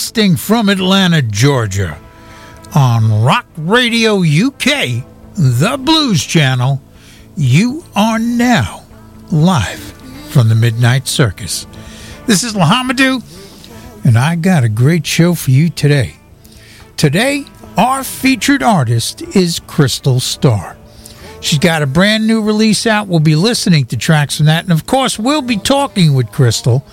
broadcasting from Atlanta, Georgia, on Rock Radio UK, the Blues Channel. You are now live from the Midnight Circus. This is Lahamadou, and I got a great show for you today. Today, our featured artist is Crystal Starr. She's got a brand new release out. We'll be listening to tracks from that. And of course, we'll be talking with Crystal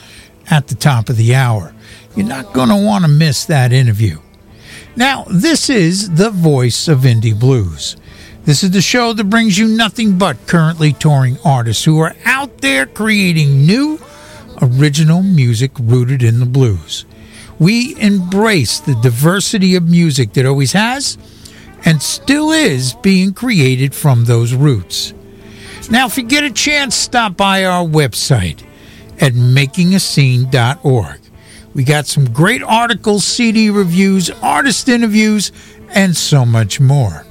at the top of the hour. You're not going to want to miss that interview. Now, this is the voice of indie blues. This is the show that brings you nothing but currently touring artists who are out there creating new, original music rooted in the blues. We embrace the diversity of music that always has and still is being created from those roots. Now, if you get a chance, stop by our website at makingascene.org. We got some great articles, CD reviews, artist interviews, and so much more.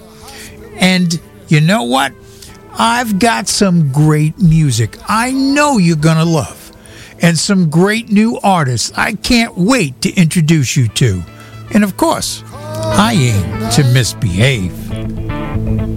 And you know what? I've got some great music I know you're going to love, and some great new artists I can't wait to introduce you to. And of course, I aim to misbehave.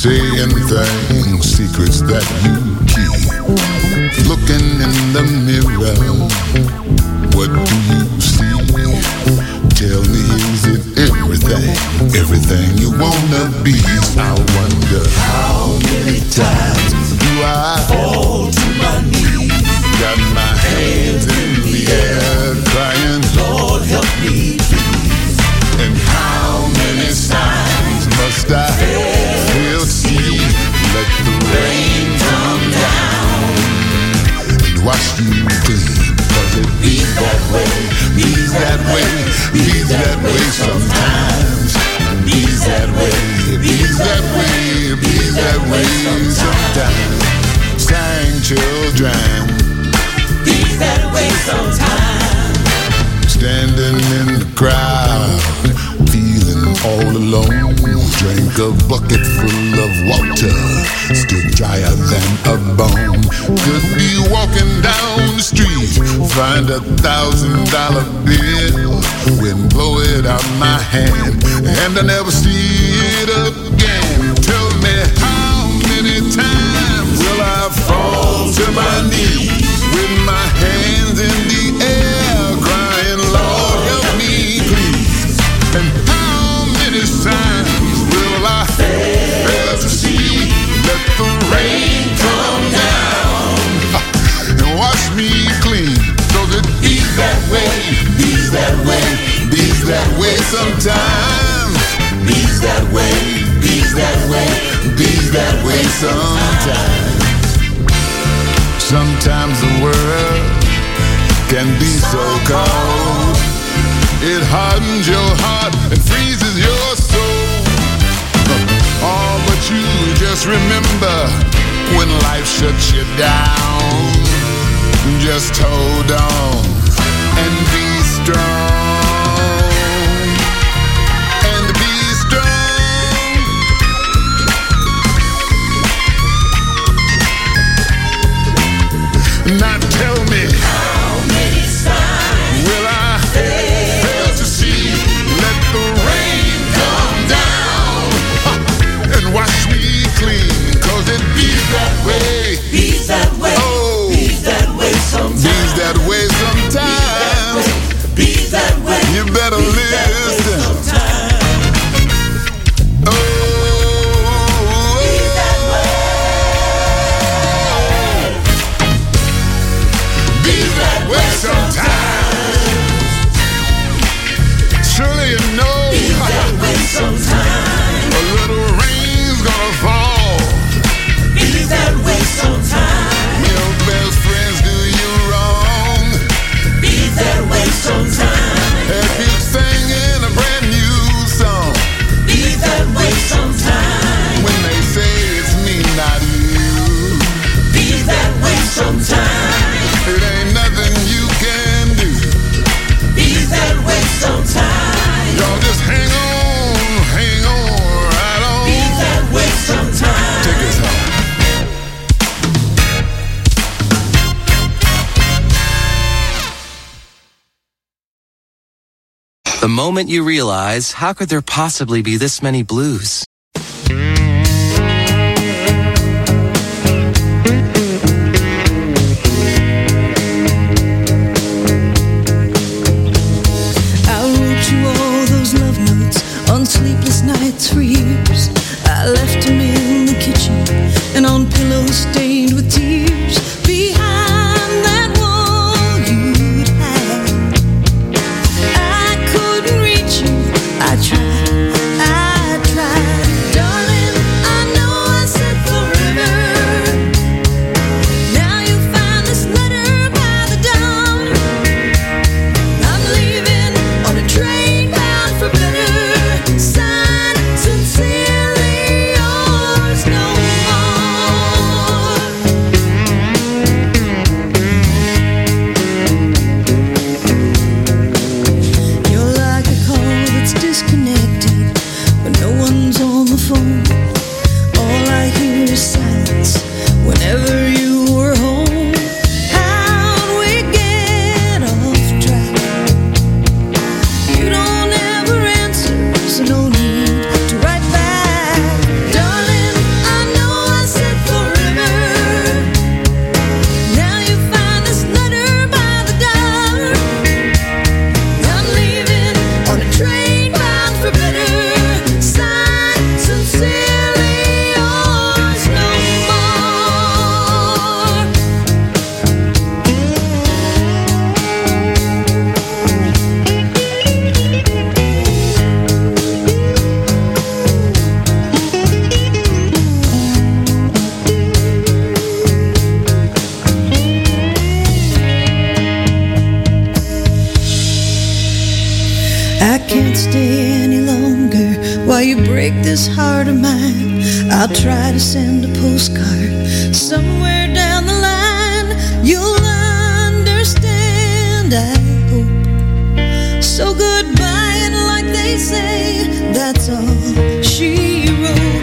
Saying things, secrets that you keep. Looking in the mirror, what do you see? Tell me, is it everything, everything you wanna be? I wonder how many times do I fall to my knees? Got my hands in the air, crying, you clean. Cause it be that way, be that way, be that way sometimes. Be that way, be that way, be that way sometimes. Sang children. Be that way sometimes. Standing in the crowd, all alone. Drank a bucket full of water, still drier than a bone. Could be walking down the street, find a thousand dollar bill. Wind blow it out my hand, and I never see it again. Tell me how many times will I fall to my knees with my hands in be that way, be that way sometimes. Be that way, be that way, be that way sometimes. Sometimes the world can be so cold. It hardens your heart and freezes your soul. Oh, but you just remember when life shuts you down. Just hold on and be strong. Moment you realize, how could there possibly be this many blues? this heart of mine. I'll try to send a postcard somewhere down the line. You'll understand, I hope. So goodbye, and like they say, that's all she wrote.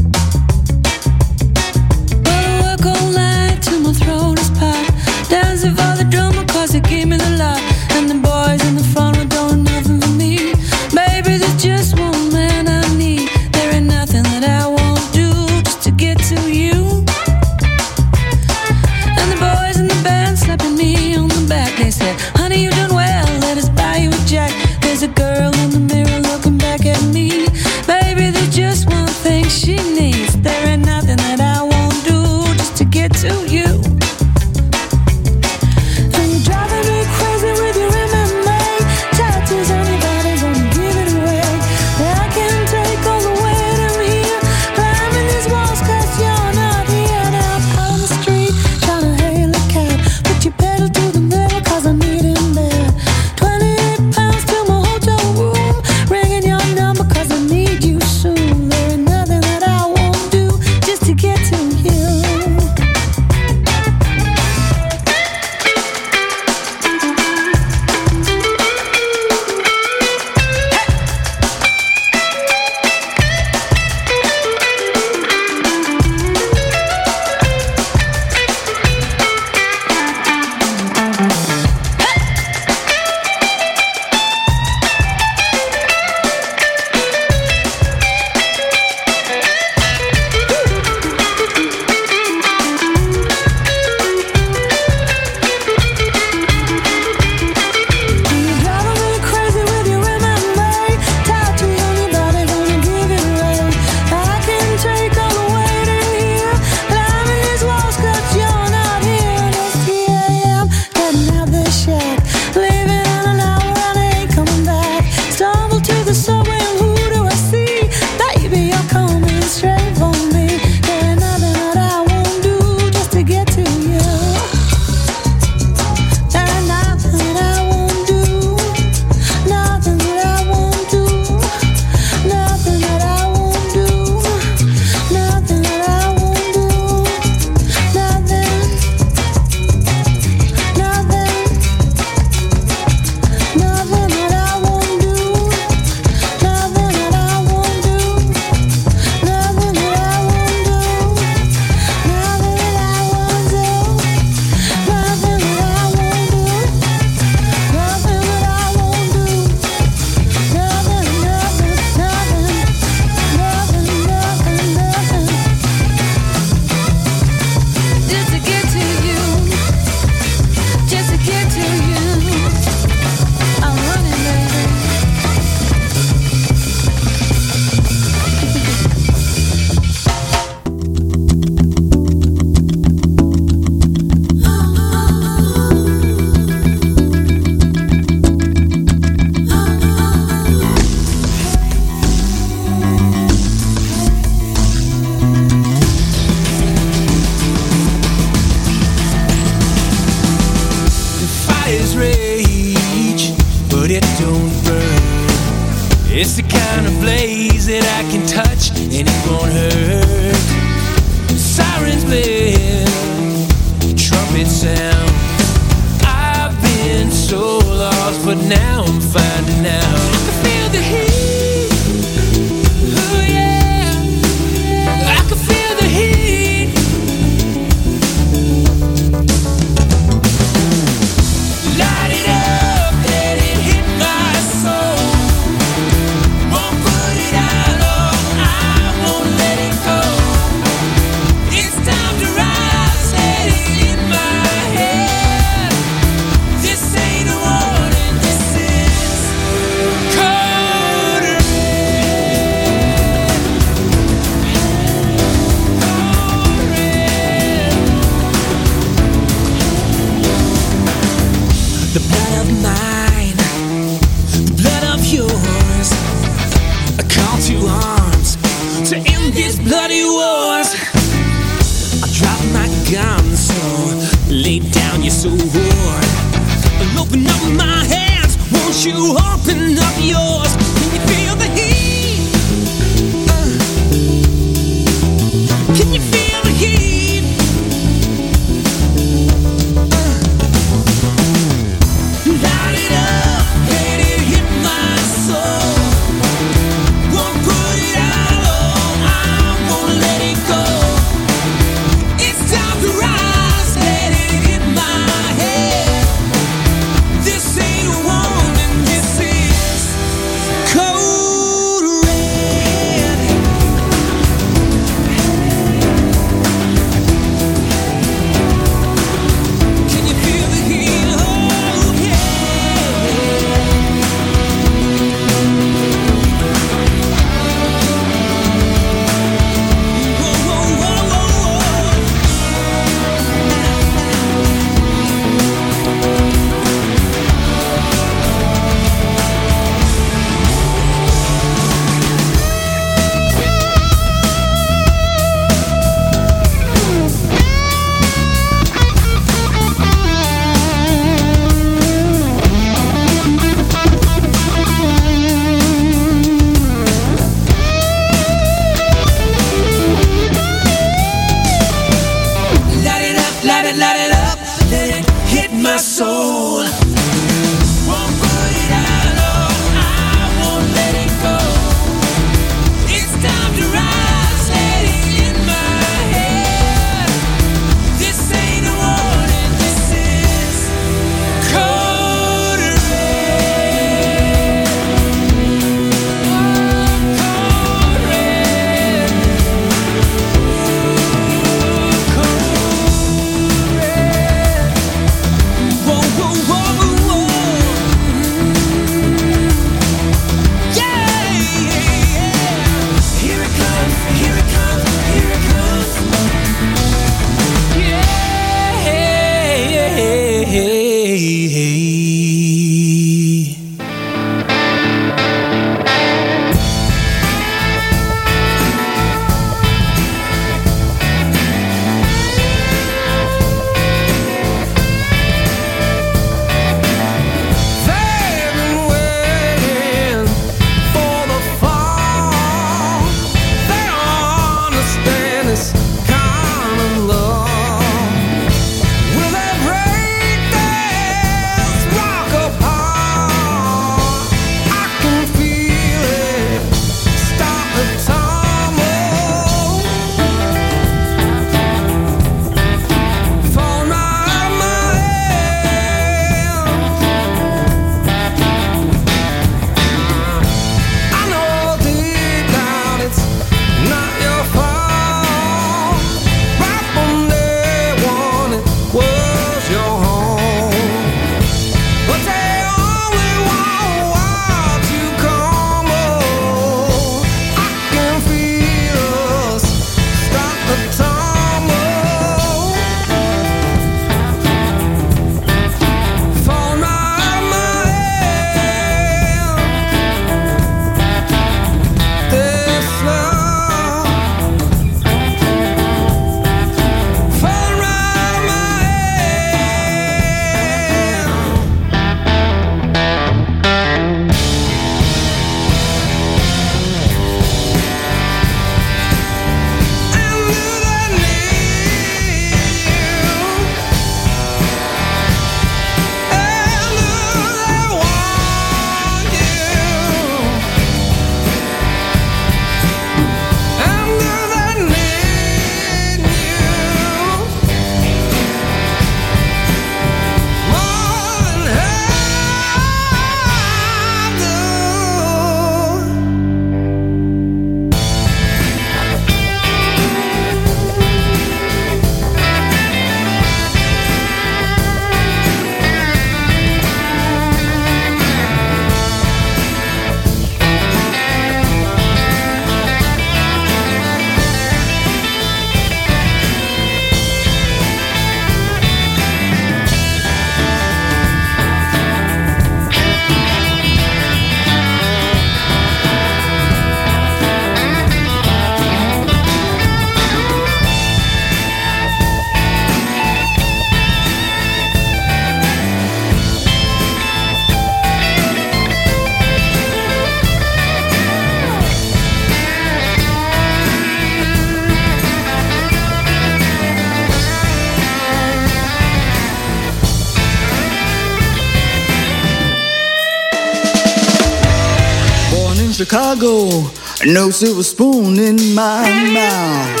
Chicago, no silver spoon in my mouth.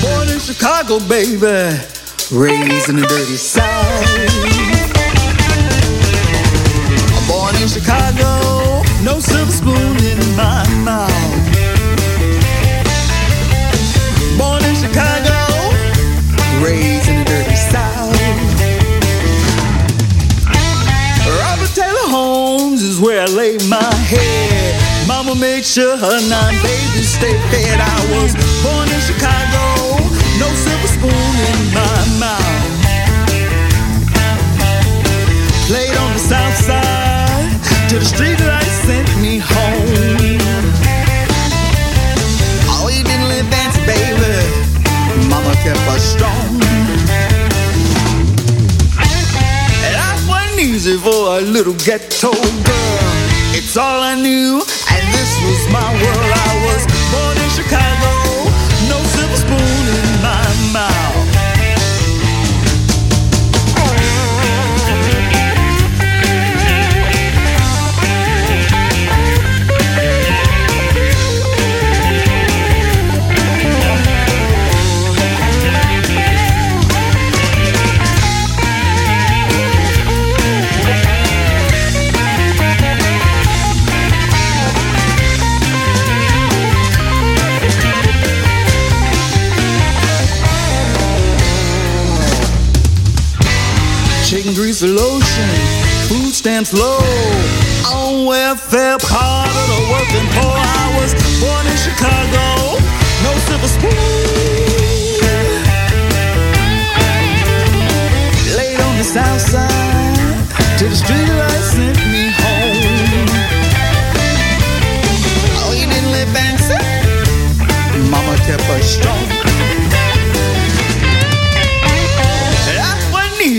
Born in Chicago, baby, raised in the dirty South. Sure her nine babies stayed fed. I was born in Chicago, no silver spoon in my mouth. Played on the south side till the street lights sent me home. Oh, you didn't live fancy, baby. Mama kept us strong. Life wasn't easy for a little ghetto girl. It's all I knew, and was my world. I was born in Chicago, no silver spoon Or lotion, food stamps low. On welfare, part of the working poor. I was born in Chicago, no silver spoon. Laid on the south side, till the street lights sent me home. Oh, you didn't live fancy? Mama kept us strong.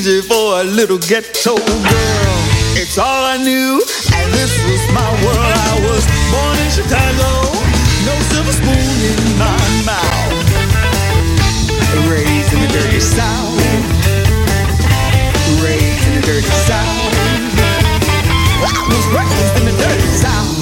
Easy for a little ghetto girl. It's all I knew, and this was my world. I was born in Chicago, no silver spoon in my mouth. Raised in the dirty South. Raised in the dirty South. I was raised in the dirty South.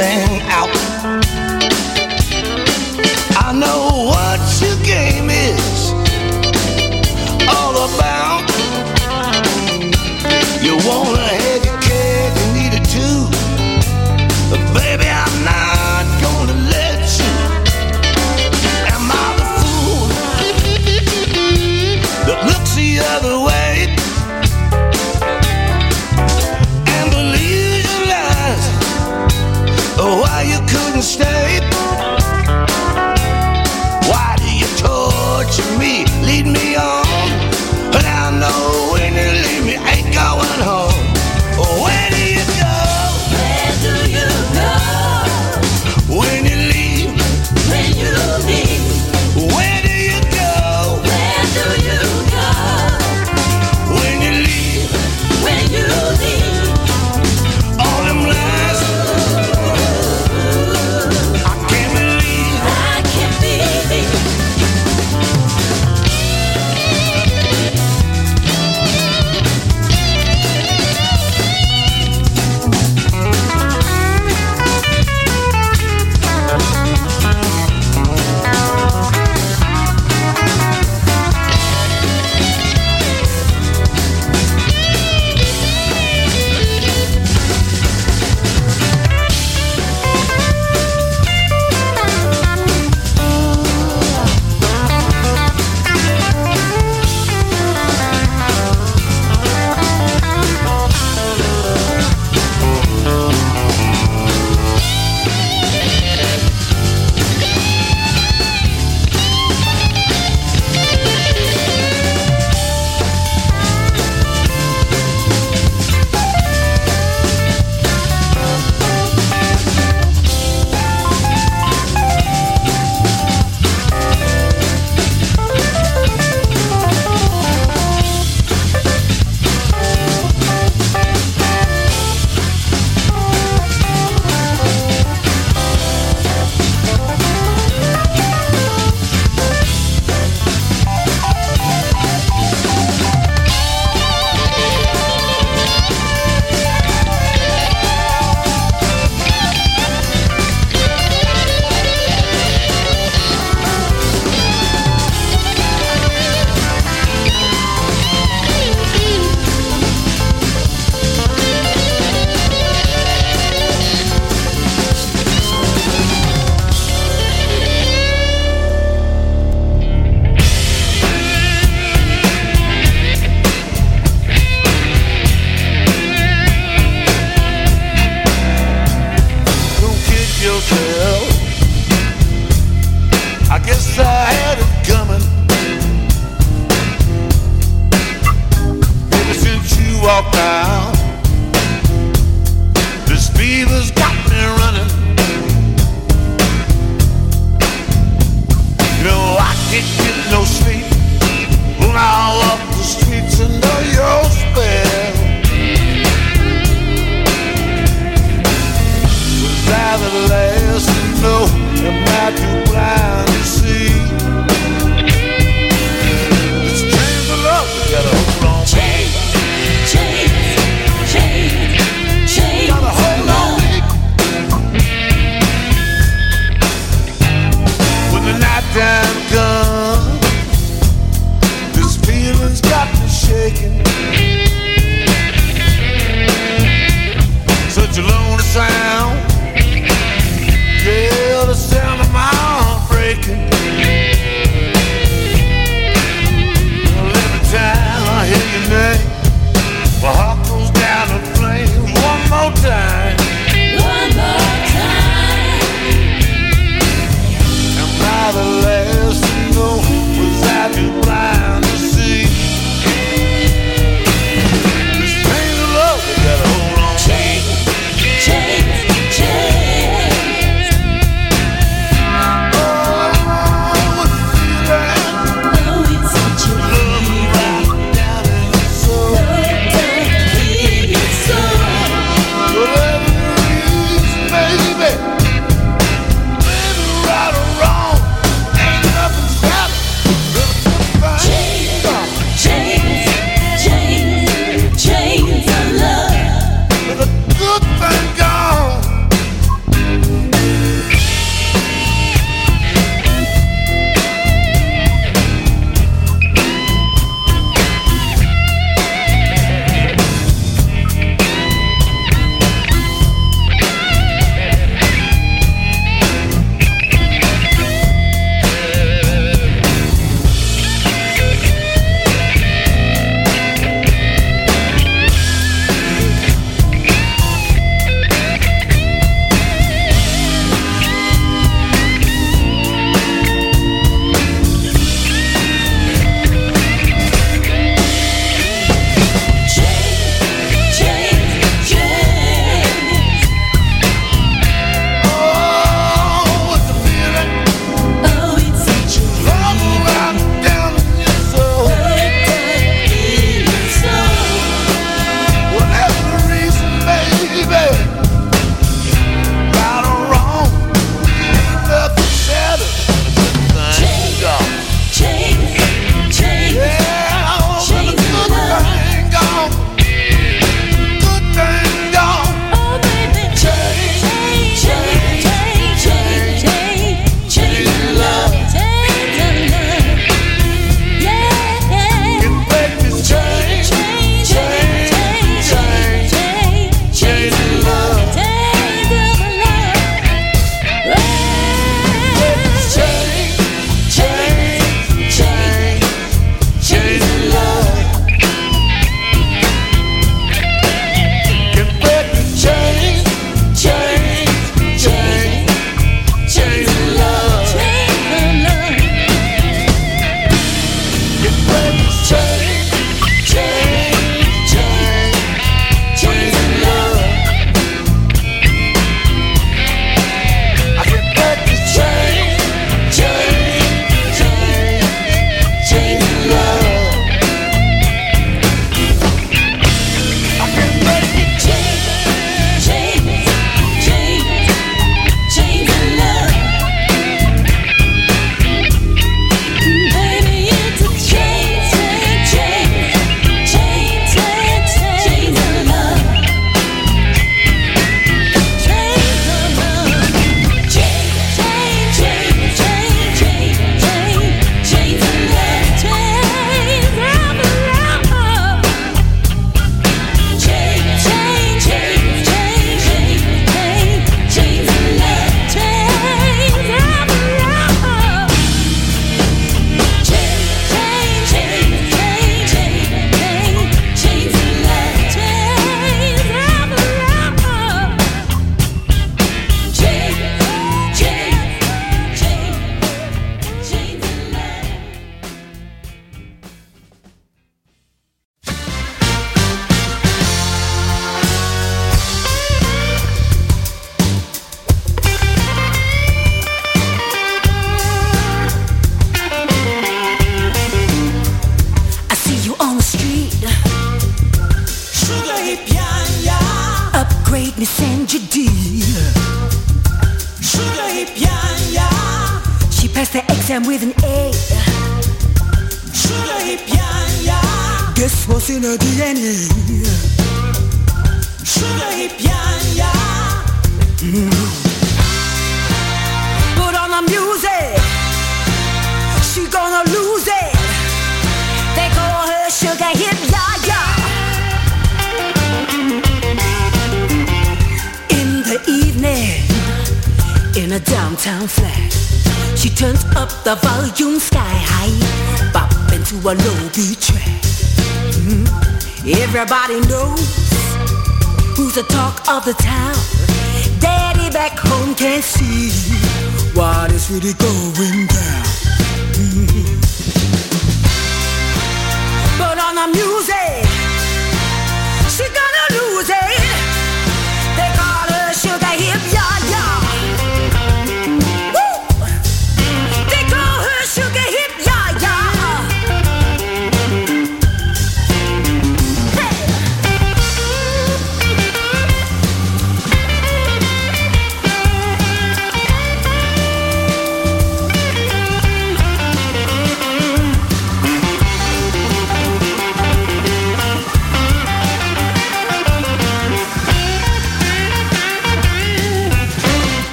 Thing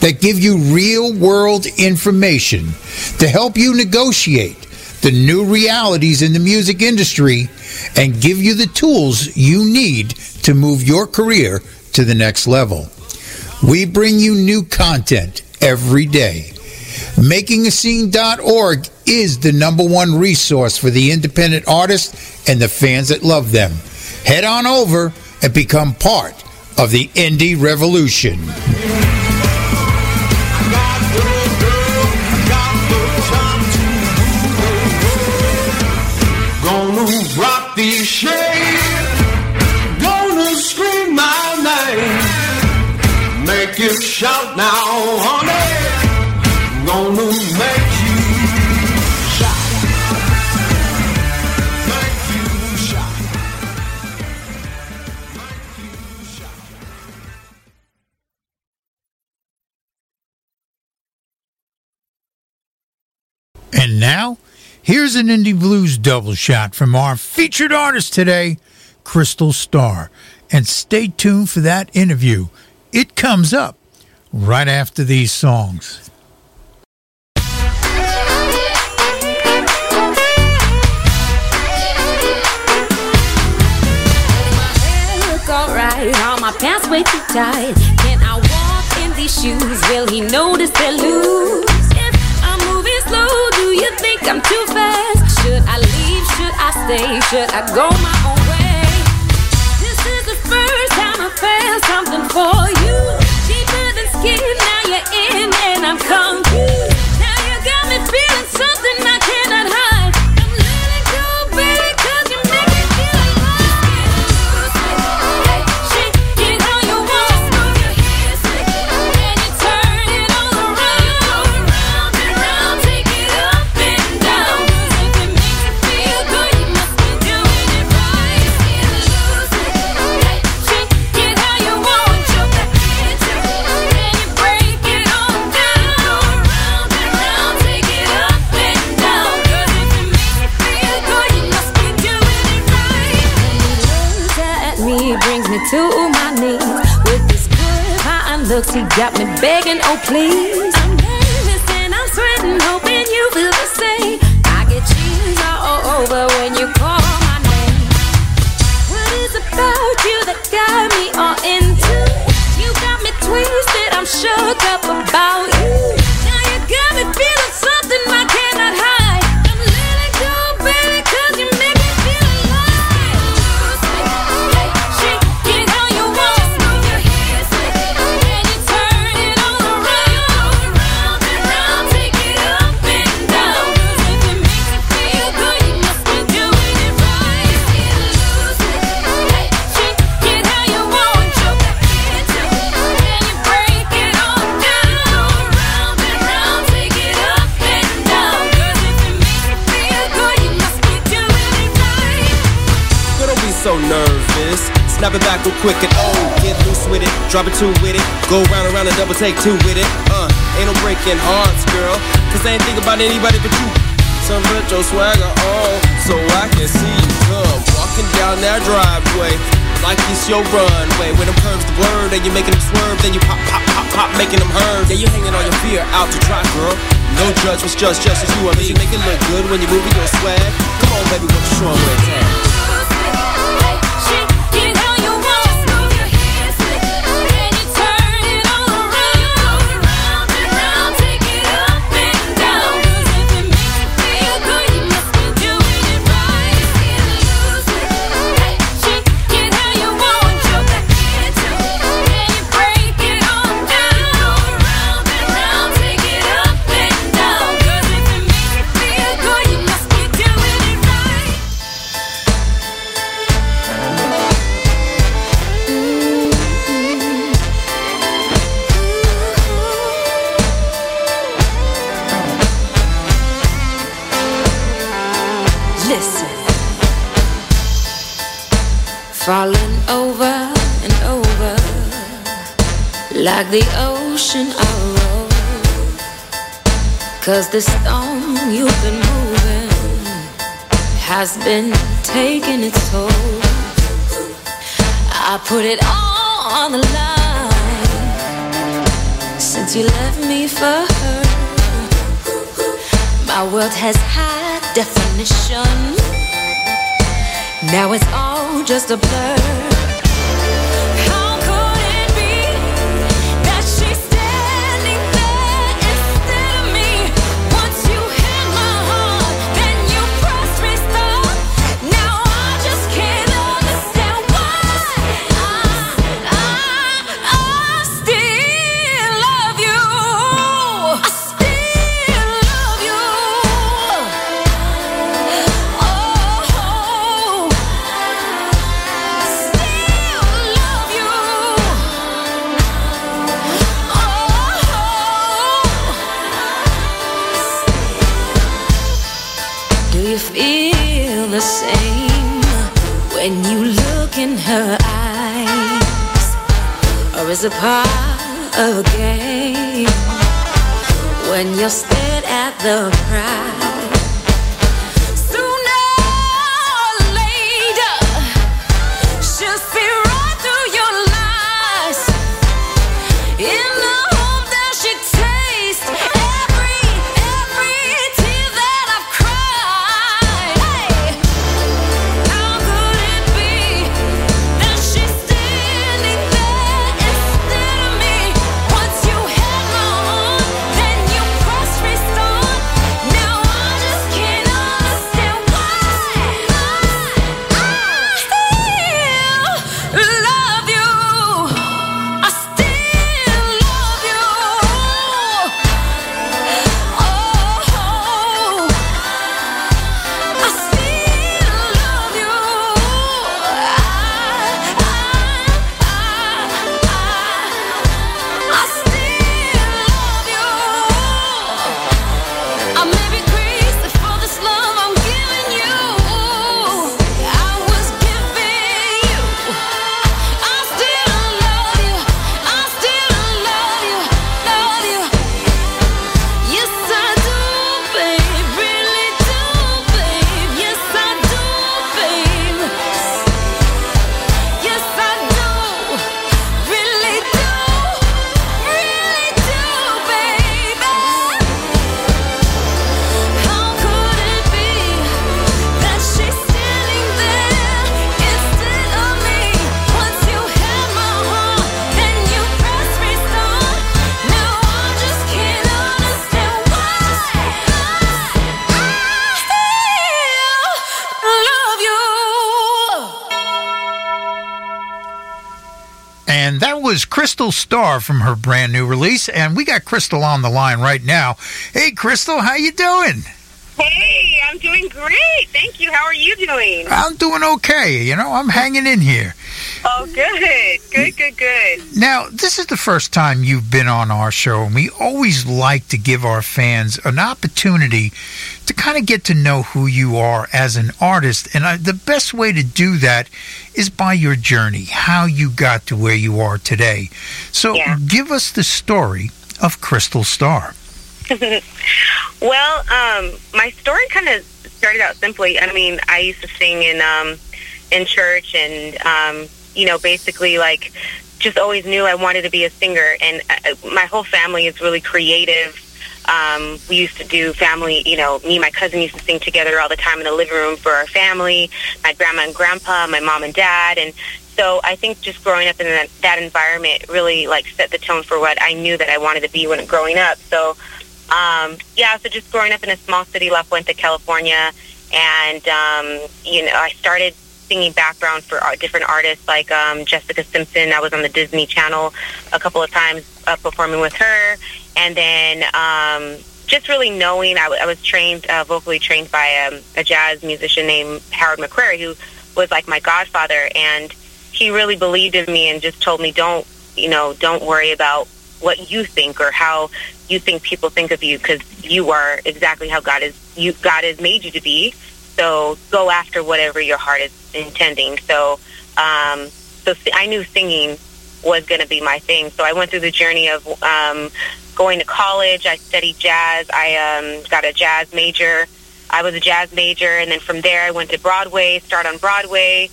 that give you real world information to help you negotiate the new realities in the music industry and give you the tools you need to move your career to the next level. We bring you new content every day. MakingAscene.org is the number one resource for the independent artists and the fans that love them. Head on over and become part of the indie revolution. Now, honey, I'm gonna make you shine. Make you shine. Make you shine. And now, here's an indie blues double shot from our featured artist today, Crystal Star. And stay tuned for that interview. It comes up right after these songs. All my pants way too tight. Can I walk in these shoes? Will he notice they're loose? If I'm moving slow, do you think I'm too fast? Should I leave? Should I stay? Should I go my own way? This is the first time I something for you. Deeper now you're in and I'm confused. Now you got me feeling something he got me begging, oh please. With it. Drop it two with it. Go round and round and double take two with it. Uh, ain't no breaking hearts, girl. Cause I ain't think about anybody but you. So put your swagger on so I can see you come walking down that driveway. Like it's your runway. When them curves the word, and you making them swerve, then you pop, pop, pop, pop, making them hurt. Yeah, you hanging all your fear out to dry, girl. No judgments, just, just as you are. You make it look good when you're moving your swag. Come on, baby, what you showing with that? Cause the storm you've been moving has been taking its toll. I put it all on the line since you left me for her. My world has high definition. Now it's all just a blur. It part of a game when you're stared at the prize? Starr from her brand new release. And we got Crystal on the line right now. Hey, Crystal, how you doing? Hey, I'm doing great. Thank you. How are you doing? I'm doing okay. You know, I'm hanging in here. Oh, good. Good, good, good. Now, this is the first time you've been on our show, and we always like to give our fans an opportunity to kind of get to know who you are as an artist. And I, the best way to do that is by your journey, how you got to where you are today. So, give us the story of Crystal Star. well, um, my story kind of started out simply. I mean, I used to sing in um, in church, and um, you know, basically like just always knew I wanted to be a singer. And uh, my whole family is really creative. Um, we used to do family, you know, me and my cousin used to sing together all the time in the living room for our family, my grandma and grandpa, my mom and dad. And so I think just growing up in that, that environment really like set the tone for what I knew that I wanted to be when growing up. So, um, yeah, so just growing up in a small city, La Puente, California, and, um, you know, I started singing background for uh, different artists like um, Jessica Simpson. I was on the Disney Channel a couple of times uh, performing with her, and then um, just really knowing I, w- I was trained uh, vocally trained by um, a jazz musician named Howard McQuarrie, who was like my godfather, and he really believed in me and just told me don't you know don't worry about what you think or how you think people think of you because you are exactly how God is you God has made you to be. So go after whatever your heart is intending. So um, so I knew singing was going to be my thing. So I went through the journey of um, going to college. I studied jazz. I um, got a jazz major. I was a jazz major, and then from there I went to Broadway, start on Broadway.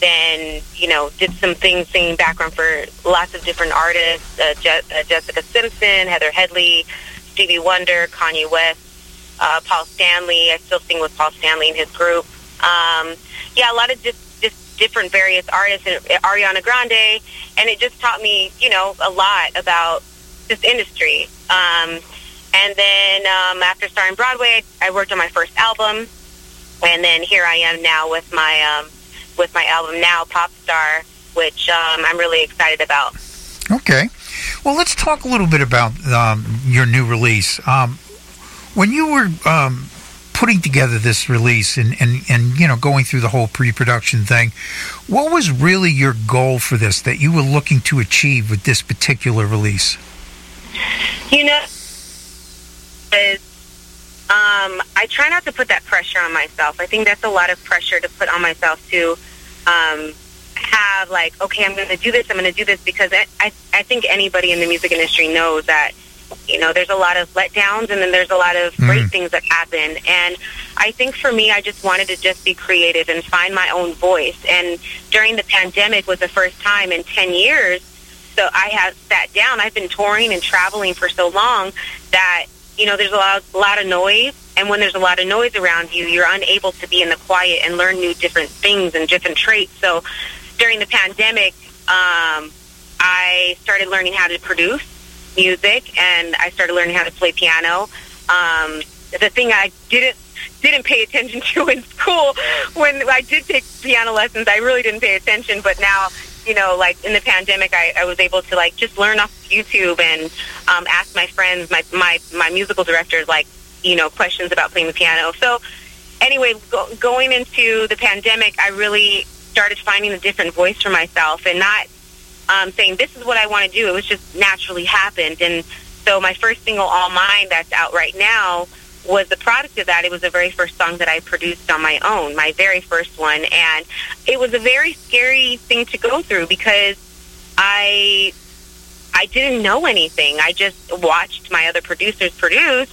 Then you know did some things singing background for lots of different artists: uh, Je- uh, Jessica Simpson, Heather Headley, Stevie Wonder, Kanye West, uh, Paul Stanley. I still sing with Paul Stanley and his group. Um, yeah, a lot of just different various artists, and Ariana Grande, and it just taught me, you know, a lot about this industry. Um, and then um, after starting Broadway, I worked on my first album, and then here I am now with my um, with my album now, Pop Star, which um, I'm really excited about. Okay. Well, let's talk a little bit about um, your new release. Um, when you were um, putting together this release and, and, and you know going through the whole pre-production thing, what was really your goal for this that you were looking to achieve with this particular release? You know, um, I try not to put that pressure on myself. I think that's a lot of pressure to put on myself to um, have like, okay, I'm going to do this. I'm going to do this because I, I I think anybody in the music industry knows that you know there's a lot of letdowns and then there's a lot of great things that happen. And I think for me, I just wanted to just be creative and find my own voice. And during the pandemic was the first time in 10 years. So I have sat down. I've been touring and traveling for so long that you know, there's a lot, a lot of noise, and when there's a lot of noise around you, you're unable to be in the quiet and learn new different things and different traits. So during the pandemic, um, I started learning how to produce music, and I started learning how to play piano. Um, the thing I didn't didn't pay attention to in school when I did take piano lessons, I really didn't pay attention. But now you know, like in the pandemic, I, I was able to like just learn off YouTube and um, ask my friends, my my my musical directors, like you know, questions about playing the piano. So anyway, go, going into the pandemic, I really started finding a different voice for myself and not um, saying this is what I want to do. It was just naturally happened, and so my first single, All Mine, that's out right now was the product of that. It was the very first song that I produced on my own, my very first one, and it was a very scary thing to go through because I I didn't know anything. I just watched my other producers produce.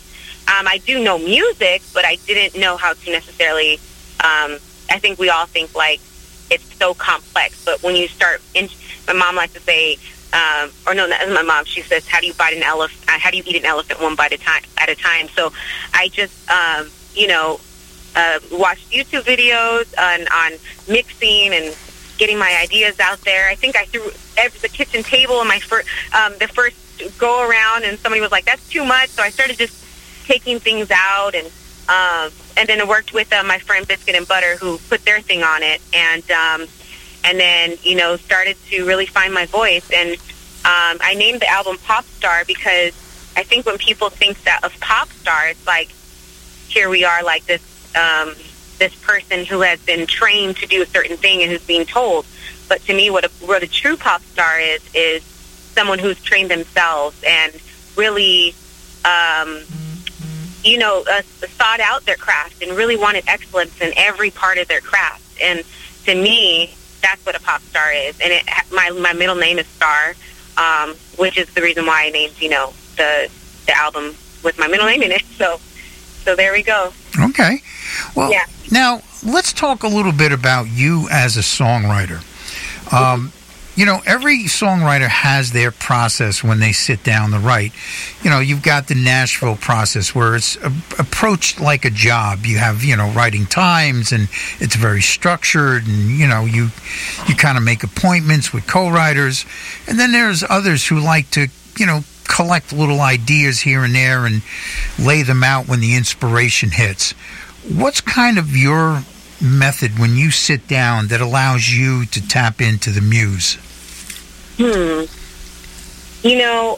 Um, I do know music, but I didn't know how to necessarily. Um, I think we all think like it's so complex, but when you start, in, my mom likes to say, um, or no, that's my mom. She says, "How do you bite an elephant? How do you eat an elephant one bite at a time?" At a time. So, I just, um, you know, uh, watched YouTube videos on on mixing and getting my ideas out there. I think I threw every, the kitchen table in my first um, the first go around, and somebody was like, "That's too much." So I started just taking things out, and um, and then I worked with uh, my friend Biscuit and Butter, who put their thing on it, and um, and then you know started to really find my voice. And um, I named the album Pop Star because I think when people think that of pop star, it's like here we are, like this um, this person who has been trained to do a certain thing and who's being told. But to me, what a, what a true pop star is is someone who's trained themselves and really, um, you know, uh, thought out their craft and really wanted excellence in every part of their craft. And to me, that's what a pop star is. And it, my my middle name is Star, um, which is the reason why I named you know the the album with my middle name in it. So so there we go. Okay. Well, Yeah. now let's talk a little bit about you as a songwriter. Um, you know, every songwriter has their process when they sit down to write. You know, you've got the Nashville process where it's a- approached like a job. You have, you know, writing times and it's very structured and, you know, you you kind of make appointments with co-writers. And then there's others who like to, you know, collect little ideas here and there and lay them out when the inspiration hits. What's kind of your method when you sit down that allows you to tap into the muse? Hmm. You know,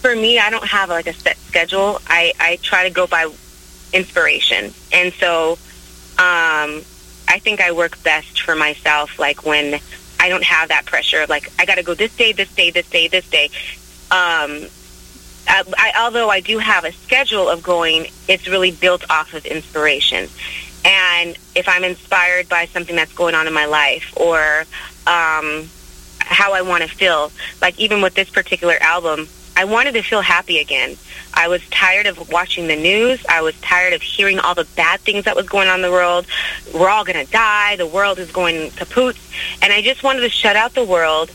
for me, I don't have like a set schedule. I, I try to go by inspiration. And so um, I think I work best for myself, like when I don't have that pressure of like, I got to go this day, this day, this day, this day. Um, I, I, although I do have a schedule of going, it's really built off of inspiration. And if I'm inspired by something that's going on in my life or um, how I want to feel, like even with this particular album, I wanted to feel happy again. I was tired of watching the news. I was tired of hearing all the bad things that was going on in the world. We're all going to die. The world is going kaput. And I just wanted to shut out the world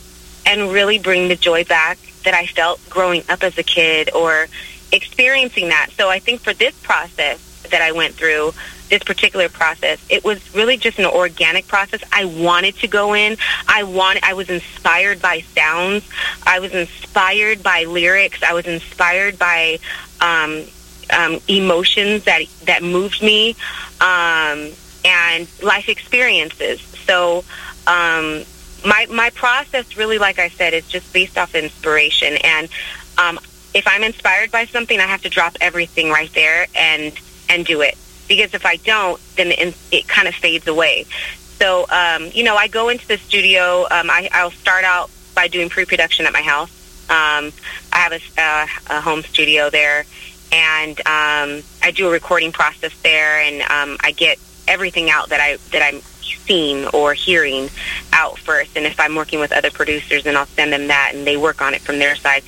and really bring the joy back that I felt growing up as a kid or experiencing that. So I think for this process that I went through, this particular process, it was really just an organic process. I wanted to go in. I want I was inspired by sounds. I was inspired by lyrics. I was inspired by um, um, emotions that that moved me um, and life experiences. So um, my my process really, like I said, is just based off inspiration. And um, if I'm inspired by something, I have to drop everything right there and and do it. Because if I don't, then it, it kind of fades away. So um, you know, I go into the studio. Um, I, I'll start out by doing pre-production at my house. Um, I have a, uh, a home studio there, and um, I do a recording process there, and um, I get everything out that I that I'm seeing or hearing out first. And if I'm working with other producers, then I'll send them that, and they work on it from their side.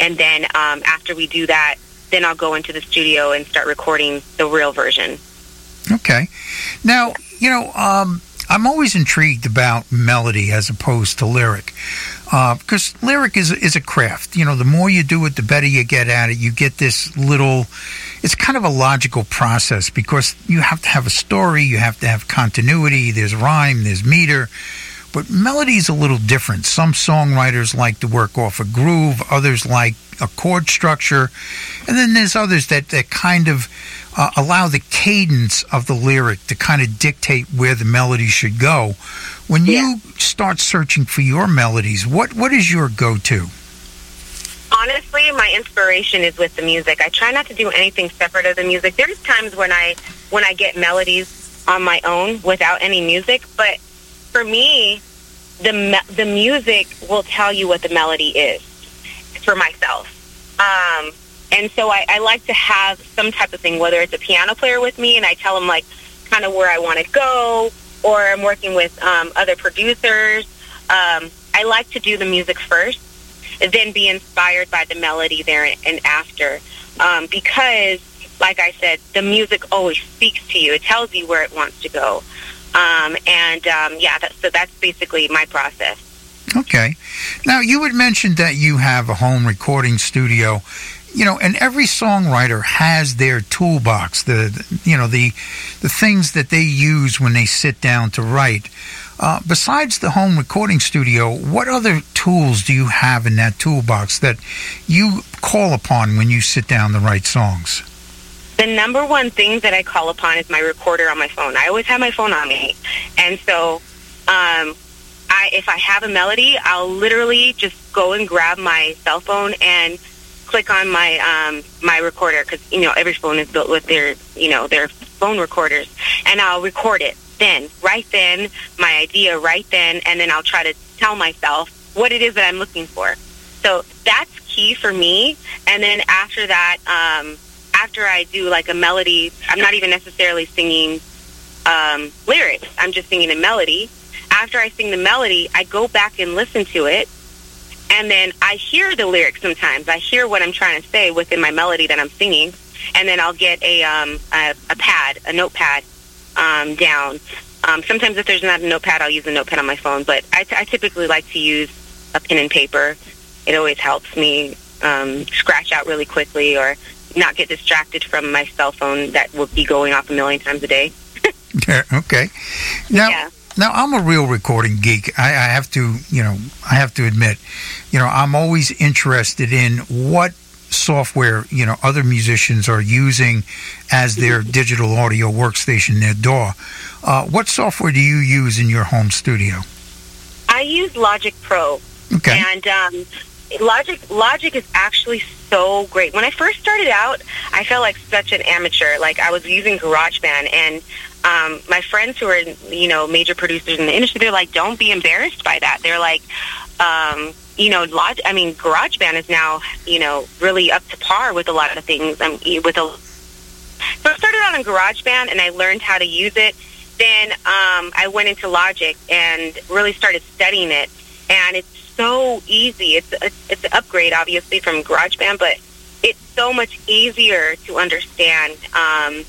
And then um, after we do that, then I'll go into the studio and start recording the real version. Okay. Now, you know, um, I'm always intrigued about melody as opposed to lyric. Because lyric is is a craft. You know, the more you do it, the better you get at it. You get this little. It's kind of a logical process because you have to have a story, you have to have continuity. There's rhyme, there's meter, but melody is a little different. Some songwriters like to work off a groove, others like a chord structure, and then there's others that that kind of uh, allow the cadence of the lyric to kind of dictate where the melody should go. When you start searching for your melodies, what what is your go-to? honestly, my inspiration is with the music. I try not to do anything separate of the music. There's times when I when I get melodies on my own without any music, but for me, the me- the music will tell you what the melody is for myself. Um, and so I, I like to have some type of thing, whether it's a piano player with me, and I tell them like kind of where I want to go, or I'm working with um, other producers. Um, I like to do the music first, then be inspired by the melody there and after, um, because, like I said, the music always speaks to you. It tells you where it wants to go, um, and um, yeah, that, so that's basically my process. Okay. Now, you had mentioned that you have a home recording studio. You know, and every songwriter has their toolbox, the, the you know the the things that they use when they sit down to write. Uh, besides the home recording studio, what other tools do you have in that toolbox that you call upon when you sit down to write songs? The number one thing that I call upon is my recorder on my phone. I always have my phone on me, and so um, I if I have a melody, I'll literally just go and grab my cell phone and click on my um, my recorder because you know every phone is built with their you know their phone recorders, and I'll record it then, right then, my idea right then, and then I'll try to tell myself what it is that I'm looking for. So that's key for me. And then after that, um, after I do like a melody, I'm not even necessarily singing um, lyrics. I'm just singing a melody. After I sing the melody, I go back and listen to it. And then I hear the lyrics sometimes. I hear what I'm trying to say within my melody that I'm singing. And then I'll get a, um, a, a pad, a notepad um, down. Um, sometimes if there's not a notepad, I'll use a notepad on my phone. But I, I typically like to use a pen and paper. It always helps me um, scratch out really quickly or not get distracted from my cell phone that will be going off a million times a day. Yeah, okay. Now, now I'm a real recording geek. I, I have to, you know, I have to admit, you know, I'm always interested in what software, you know, other musicians are using as their digital audio workstation, their DAW. Uh, what software do you use in your home studio? I use Logic Pro. Okay. And um, Logic Logic is actually so great. When I first started out, I felt like such an amateur. Like I was using GarageBand, and um, my friends who are you know major producers in the industry, they're like, "Don't be embarrassed by that." They're like, um, you know, Log- I mean, GarageBand is now you know really up to par with a lot of things. Um, with a so I started out on GarageBand, and I learned how to use it. Then um, I went into Logic and really started studying it, and it's so easy. It's a, it's an upgrade, obviously, from GarageBand, but it's so much easier to understand um,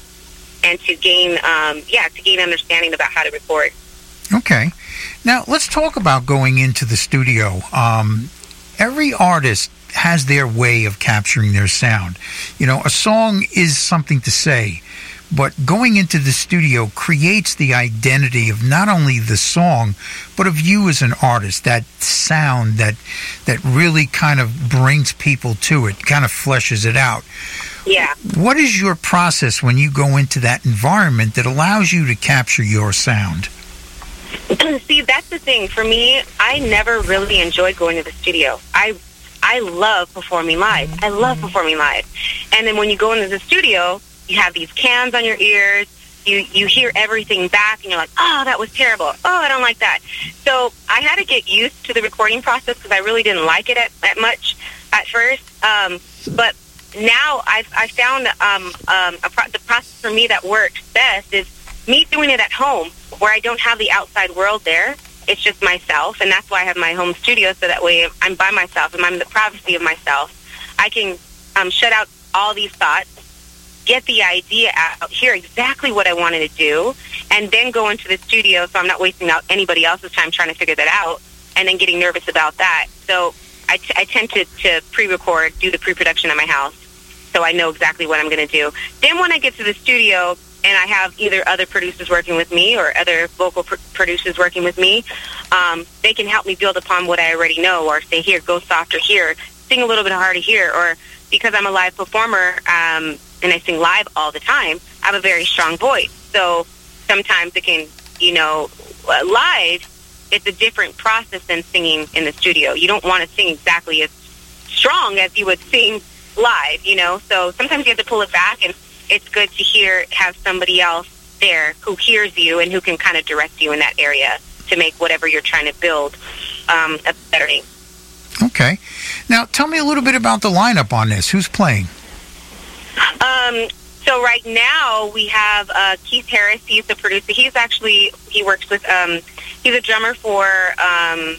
and to gain, um, yeah, to gain understanding about how to record. Okay. Now, let's talk about going into the studio. Um, every artist has their way of capturing their sound. You know, a song is something to say, but going into the studio creates the identity of not only the song, but of you as an artist. That sound that that really kind of brings people to it, kind of fleshes it out. Yeah. What is your process when you go into that environment that allows you to capture your sound? See, that's the thing. For me, I never really enjoyed going to the studio. I I love performing live. I love performing live. And then when you go into the studio, you have these cans on your ears. You you hear everything back, and you're like, oh, that was terrible. Oh, I don't like that. So I had to get used to the recording process because I really didn't like it at, at much at first. Um, but now I've I found um, um, pro- the process for me that works best is me doing it at home, where I don't have the outside world there. It's just myself, and that's why I have my home studio. So that way, I'm by myself, and I'm in the privacy of myself. I can um, shut out all these thoughts get the idea out, hear exactly what I wanted to do, and then go into the studio so I'm not wasting out anybody else's time trying to figure that out and then getting nervous about that. So I, t- I tend to, to pre-record, do the pre-production at my house so I know exactly what I'm going to do. Then when I get to the studio and I have either other producers working with me or other vocal pr- producers working with me, um, they can help me build upon what I already know or say, here, go softer here, sing a little bit harder here, or because I'm a live performer, um, and I sing live all the time, I have a very strong voice. So sometimes it can, you know, uh, live, it's a different process than singing in the studio. You don't want to sing exactly as strong as you would sing live, you know. So sometimes you have to pull it back, and it's good to hear have somebody else there who hears you and who can kind of direct you in that area to make whatever you're trying to build um, a better thing. Okay. Now, tell me a little bit about the lineup on this. Who's playing? Um, so right now we have uh, Keith Harris. He's the producer. He's actually he works with. Um, he's a drummer for um,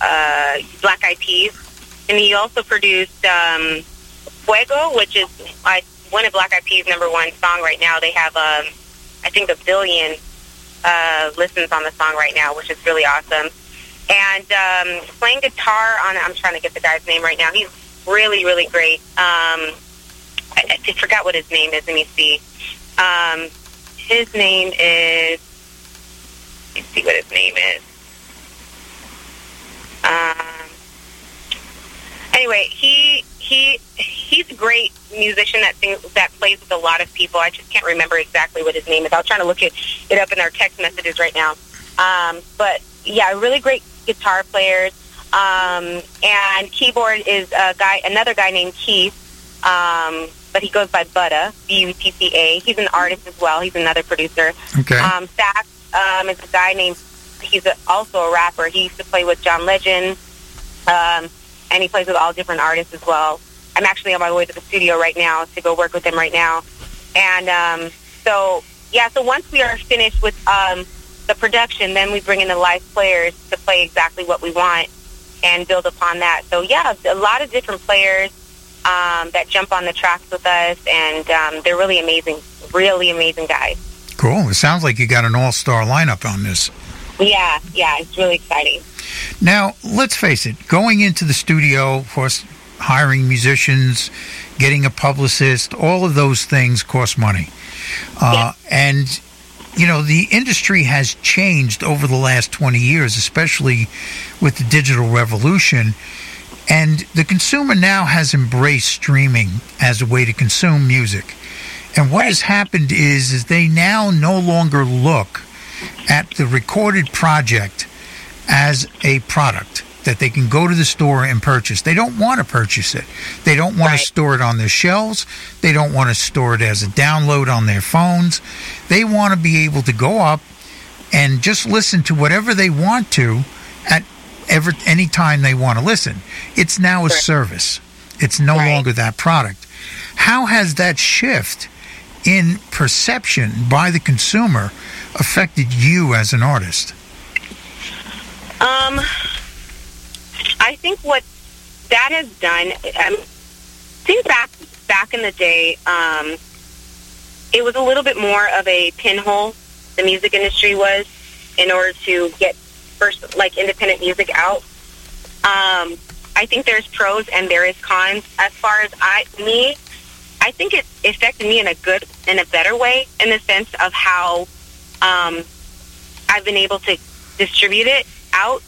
uh, Black Eyed Peas, and he also produced um, Fuego, which is uh, one of Black Eyed Peas' number one song right now. They have um, I think a billion uh, listens on the song right now, which is really awesome. And um, playing guitar on I'm trying to get the guy's name right now. He's really really great. Um, I, I forgot what his name is. Let me see. Um, his name is. Let me see what his name is. Um, anyway, he he he's a great musician that that plays with a lot of people. I just can't remember exactly what his name is. I was trying to look it it up in our text messages right now. Um, but yeah, really great guitar players, um, and keyboard is a guy, another guy named Keith, um, but he goes by Butta, B-U-T-T-A. He's an artist as well. He's another producer. Okay. Um, sax um, is a guy named. He's a, also a rapper. He used to play with John Legend, um, and he plays with all different artists as well. I'm actually on my way to the studio right now to go work with him right now, and um, so yeah. So once we are finished with um, the production, then we bring in the live players to play exactly what we want and build upon that. So yeah, a lot of different players um, that jump on the tracks with us, and um, they're really amazing, really amazing guys. Cool. It sounds like you got an all-star lineup on this. Yeah, yeah, it's really exciting. Now, let's face it, going into the studio, of course, hiring musicians, getting a publicist, all of those things cost money. Uh, And, you know, the industry has changed over the last 20 years, especially with the digital revolution. And the consumer now has embraced streaming as a way to consume music. And what has happened is, is they now no longer look at the recorded project as a product that they can go to the store and purchase. They don't want to purchase it. They don't want to store it on their shelves. They don't want to store it as a download on their phones. They want to be able to go up and just listen to whatever they want to ever any time they want to listen. It's now a service. It's no longer that product. How has that shift in perception by the consumer affected you as an artist? Um, I think what that has done, um, I think back back in the day, um, it was a little bit more of a pinhole. The music industry was in order to get first like independent music out. Um, I think there's pros and there is cons. As far as I me, I think it affected me in a good in a better way in the sense of how um, I've been able to distribute it out.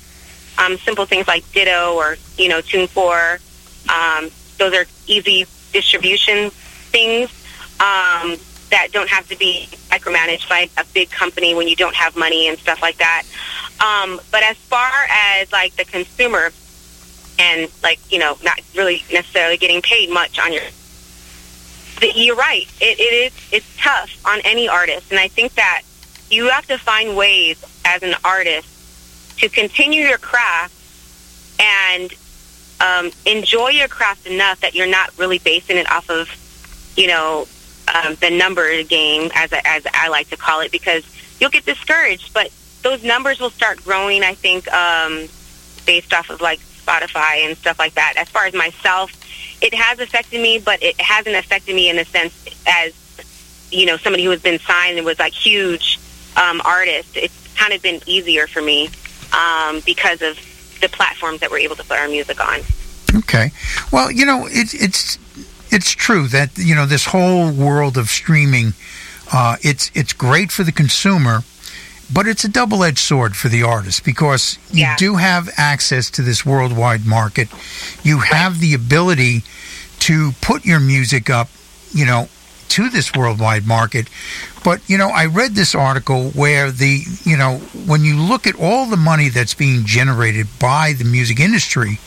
Um, simple things like Ditto or you know TuneCore. Um, those are easy distribution things um, that don't have to be micromanaged by a big company when you don't have money and stuff like that. Um, but as far as like the consumer and like you know not really necessarily getting paid much on your the, you're right it, it is it's tough on any artist and i think that you have to find ways as an artist to continue your craft and um, enjoy your craft enough that you're not really basing it off of you know um, the number game as I, as I like to call it because you'll get discouraged but those numbers will start growing I think um, based off of like Spotify and stuff like that. As far as myself it has affected me but it hasn't affected me in the sense as you know somebody who has been signed and was like huge um, artist. It's kind of been easier for me um, because of the platforms that we're able to put our music on. Okay. Well, you know, it, it's it's true that you know this whole world of streaming, uh, it's it's great for the consumer, but it's a double edged sword for the artist because you do have access to this worldwide market. You have the ability to put your music up, you know, to this worldwide market. But, you know, I read this article where the, you know, when you look at all the money that's being generated by the music industry,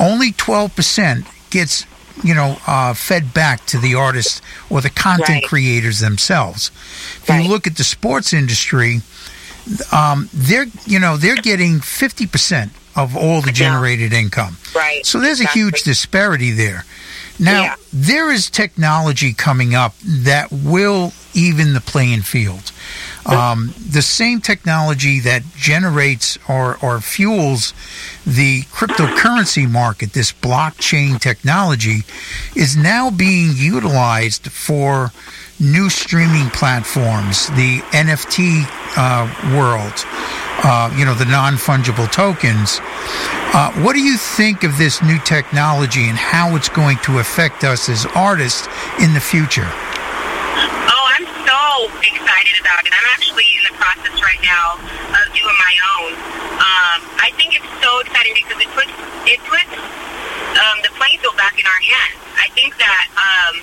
only 12% gets, you know, uh, fed back to the artists or the content Right. creators themselves. If you look at the sports industry, um, they're, you know, they're getting 50% of all the generated income. Right. So there's a huge disparity there. Now, there is technology coming up that will even the playing field. Um, the same technology that generates or, or fuels the cryptocurrency market, this blockchain technology, is now being utilized for new streaming platforms, the NFT uh, world, uh, you know, the non fungible tokens. Uh, what do you think of this new technology and how it's going to affect us as artists in the future? Oh, I'm so excited about it. I'm actually in the process right now of doing my own. Um, I think it's so exciting because it puts it puts um, the field back in our hands. I think that um,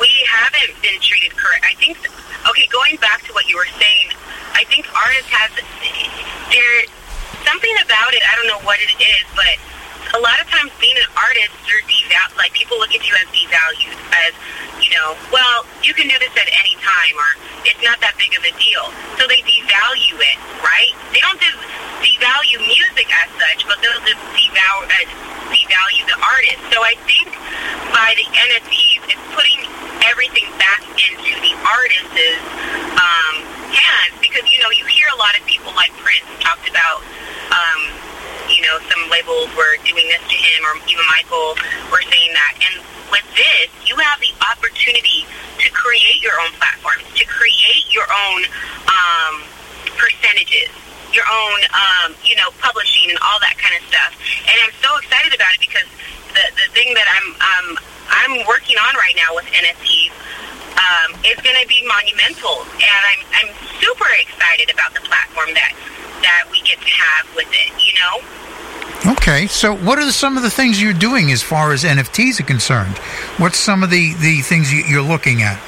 we haven't been treated correct. I think okay, going back to what you were saying, I think artists has there something about it. I don't know what it is, but a lot of times being an artist, you're devalued. Like people look at you as devalued, as you know, well, you can do this at any time, or it's not that big of a deal. So they devalue it, right? They don't just devalue music as such, but they'll just devalue, uh, devalue the artist. So I think by the NFTs, it's putting everything back into the artist's um, hands because you know you hear a lot of people like Prince talked about. Um, you know, some labels were doing this to him, or even Michael were saying that. And with this, you have the opportunity to create your own platforms, to create your own um, percentages, your own, um, you know, publishing and all that kind of stuff. And I'm so excited about it because the the thing that I'm um, I'm working on right now with NFTs um, is going to be monumental, and I'm I'm super excited about the platform that that we get to have with it. You know. Okay, so what are some of the things you're doing as far as NFTs are concerned? What's some of the, the things you, you're looking at?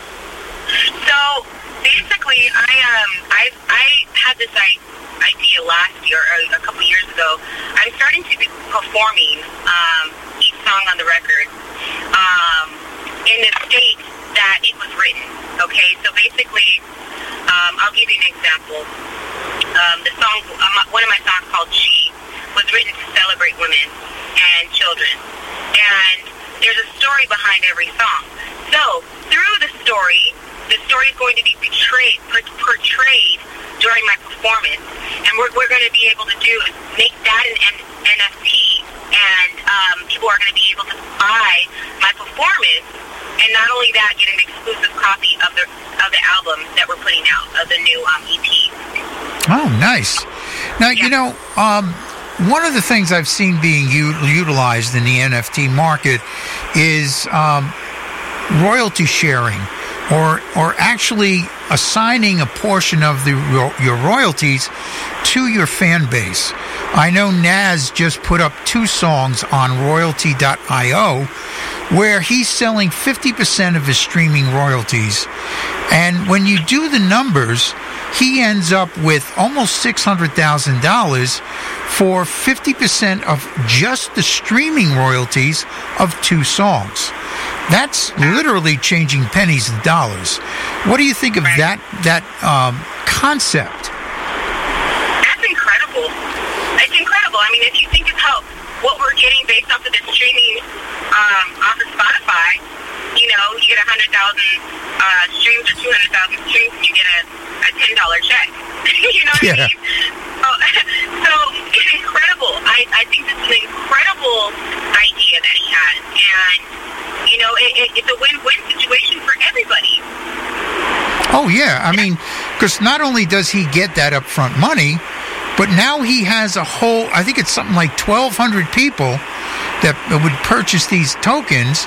So basically, I um I I had this idea last year, or a couple years ago. I'm starting to be performing um, each song on the record um, in the state that it was written. Okay, so basically, um, I'll give you an example. Um, the song, um, one of my songs called "She," was written to celebrate women and children, and there's a story behind every song. So through the story, the story is going to be portrayed, portrayed during my performance, and what we're going to be able to do is make that an NFT, and um, people are going to be able to buy my performance, and not only that, get an exclusive copy of the of the album that we're putting out of the new um, EP. Oh, nice. Now, you know, um, one of the things I've seen being u- utilized in the NFT market is um, royalty sharing, or or actually assigning a portion of the your royalties to your fan base. I know Nas just put up two songs on royalty.io where he's selling 50% of his streaming royalties. And when you do the numbers, he ends up with almost $600,000 for 50% of just the streaming royalties of two songs. That's literally changing pennies to dollars. What do you think of that that um, concept? That's incredible. It's incredible. I mean, if you think about what we're getting based off of the streaming um, off of Spotify, you know, you get a hundred thousand uh, streams or two hundred thousand streams, and you get a, a ten dollar check. you know what Yeah. I mean? So, so it's incredible. I, I think this is an incredible idea that he has, and you know, it, it, it's a win-win situation for everybody. Oh yeah, I mean, because not only does he get that upfront money, but now he has a whole. I think it's something like twelve hundred people that would purchase these tokens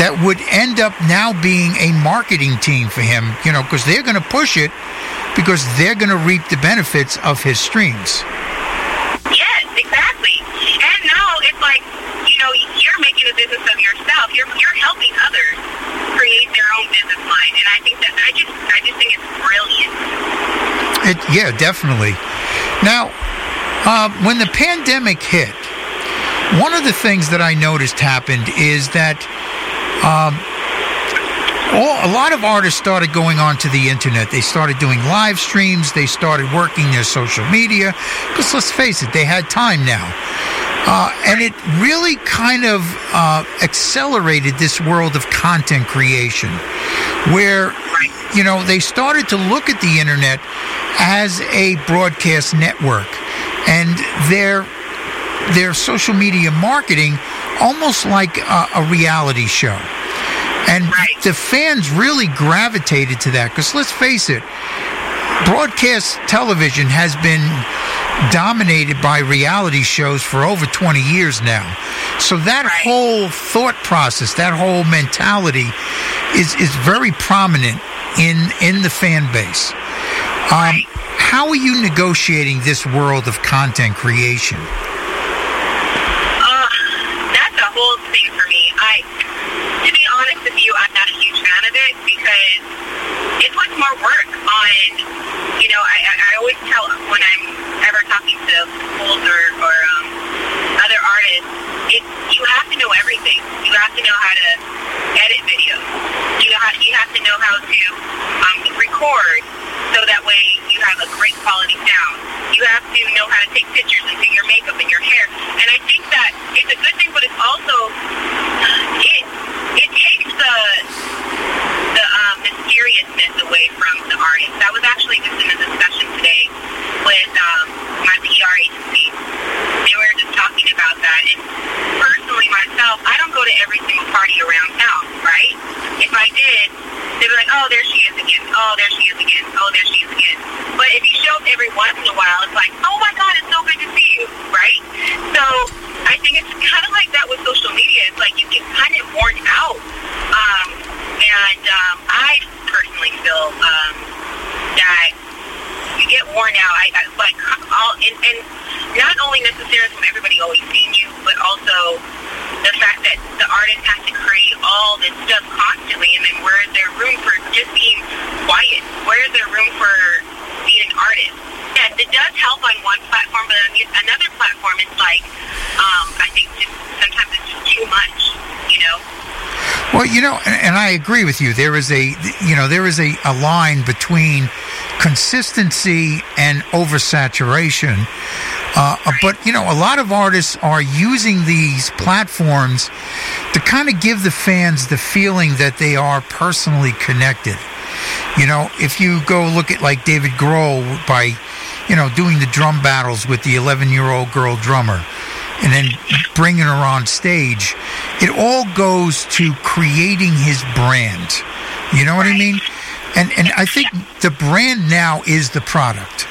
that would end up now being a marketing team for him. You know, because they're going to push it because they're going to reap the benefits of his streams. Yes, exactly. And now it's like, you know, you're making a business of yourself. You're you're helping others create their own business line, and I think that I just I just think it's brilliant. It, yeah, definitely. Now, uh, when the pandemic hit, one of the things that I noticed happened is that um, all, a lot of artists started going onto the internet. They started doing live streams. They started working their social media. Because let's face it, they had time now. Uh, and it really kind of uh, accelerated this world of content creation where you know they started to look at the internet as a broadcast network. And their their social media marketing almost like a, a reality show. And the fans really gravitated to that because let's face it broadcast television has been dominated by reality shows for over 20 years now. So that whole thought process, that whole mentality is is very prominent in in the fan base. Um, how are you negotiating this world of content creation? Uh, that's a whole thing for me. I, to be honest with you, I'm not a huge fan of it because it puts more work on. You know, I, I always tell when I'm ever talking to schools or artist, it, you have to know everything. You have to know how to edit videos. You have, you have to know how to um, record so that way you have a great quality sound. You have to know how to take pictures and do your makeup and your hair. And I think that it's a good thing, but it's also, it, it takes the, the um, mysteriousness away from the artist. I was actually just in a discussion today with um, my PR agency they were just talking about that. And personally, myself, I don't go to every single party around town, right? If I did, they'd be like, oh, there she is again. Oh, there she is again. Oh, there she is again. But if you show up every once in a while, it's like, oh my God, it's so good to see you, right? So I think it's kind of like that with social media. It's like you get kind of worn out. Um, and um, I personally feel um, that get worn out. I, I like all, and, and not only necessarily from everybody always seeing you, but also the fact that the artist has to create all this stuff constantly, and then where is there room for just being quiet? Where is there room for being an artist? Yes, it does help on one platform, but on another platform, it's like um, I think just sometimes it's just too much, you know. Well, you know, and, and I agree with you. There is a, you know, there is a, a line between consistency and oversaturation. Uh, but you know, a lot of artists are using these platforms to kind of give the fans the feeling that they are personally connected. You know, if you go look at like David Grohl by, you know, doing the drum battles with the 11 year old girl drummer and then bringing her on stage, it all goes to creating his brand. You know what I mean? And and I think the brand now is the product.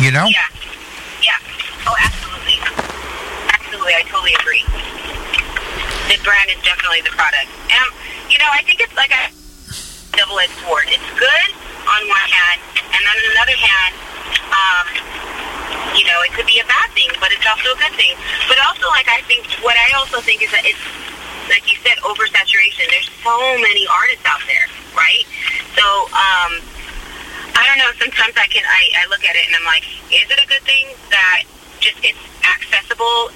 You know? Yeah. Yeah. Oh, absolutely. Absolutely. I totally agree. The brand is definitely the product. And, you know, I think it's like a double-edged sword. It's good on one hand, and on another hand, um, you know, it could be a bad thing, but it's also a good thing. But also, like, I think, what I also think is that it's, like you said, oversaturation. There's so many artists out there, right? So, um, I don't know. Sometimes I can I, I look at it and I'm like, is it a good thing that just it's accessible?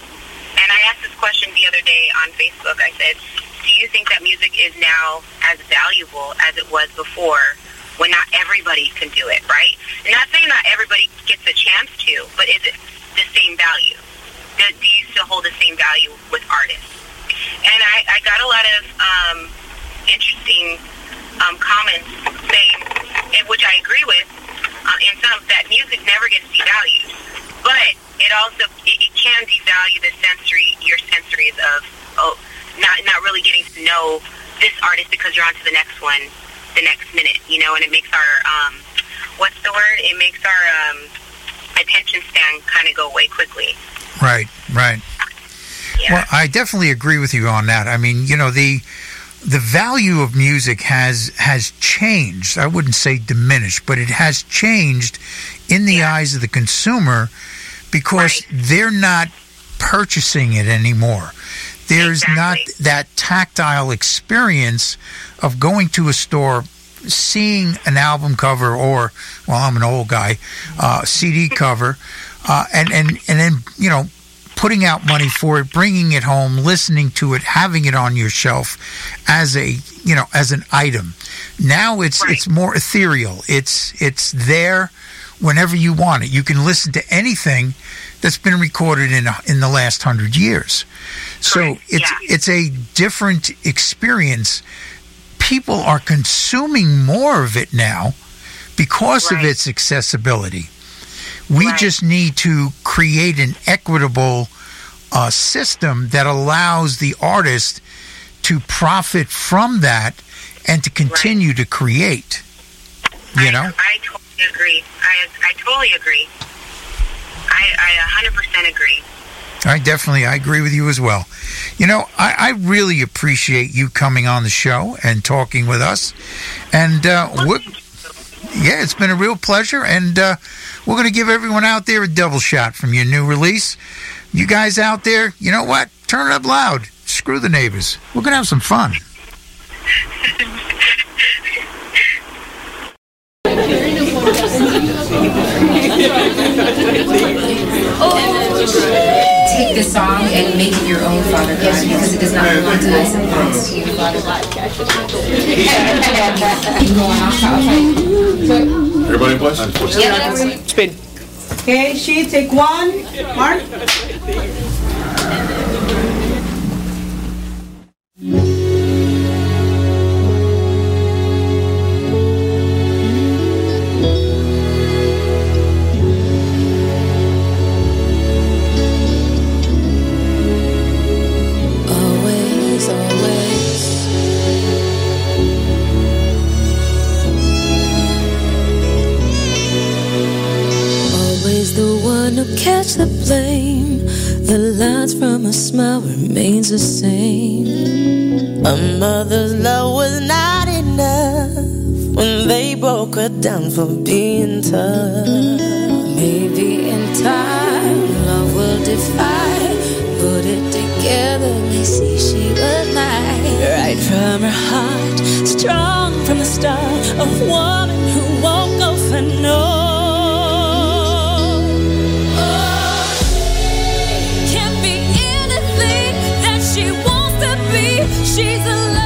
And I asked this question the other day on Facebook. I said, do you think that music is now as valuable as it was before when not everybody can do it, right? And not saying not everybody gets a chance to, but is it the same value? Do, do you still hold the same value with artists? And I, I got a lot of um, interesting um, comments saying, and which I agree with, um, and some that music never gets devalued, but it also it, it can devalue the sensory your sensories of oh not not really getting to know this artist because you're on to the next one the next minute, you know, and it makes our um, what's the word? It makes our um, attention span kind of go away quickly. Right, right. Well, I definitely agree with you on that. I mean, you know, the the value of music has has changed. I wouldn't say diminished, but it has changed in the eyes of the consumer because they're not purchasing it anymore. There's not that tactile experience of going to a store, seeing an album cover or, well, I'm an old guy, uh, CD cover, uh, and and and then you know putting out money for it, bringing it home, listening to it, having it on your shelf as a you know as an item. Now it's it's more ethereal. It's it's there whenever you want it. You can listen to anything that's been recorded in a, in the last hundred years. So it's it's a different experience. People are consuming more of it now because of its accessibility. We just need to create an equitable uh, system that allows the artist to profit from that and to continue to create. You know? I totally agree. I I totally agree. I I 100% agree. I definitely, I agree with you as well. You know, I, I really appreciate you coming on the show and talking with us. And uh, we're, yeah, it's been a real pleasure. And uh, we're going to give everyone out there a double shot from your new release. You guys out there, you know what? Turn it up loud. Screw the neighbors. We're going to have some fun. take this song and make it your own, Father God, because it does not belong to us, it belongs to you, Father God. Everybody bless? Yeah. Spin. Okay, she take one. Mark. The to blame. The lines from a smile remains the same. A mother's love was not enough when they broke her down for being tough. Maybe in time, love will defy. Put it together, they see she was mine. Right from her heart, strong from the start, a woman She's alive.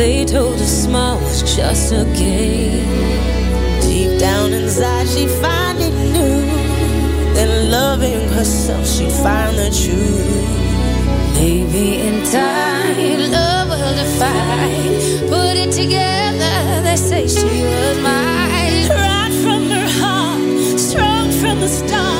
They told her smile was just a game. Deep down inside, she finally knew that loving herself, she'd find the truth. Maybe in time, love will define. Put it together, they say she was mine. Right from her heart, strong from the start.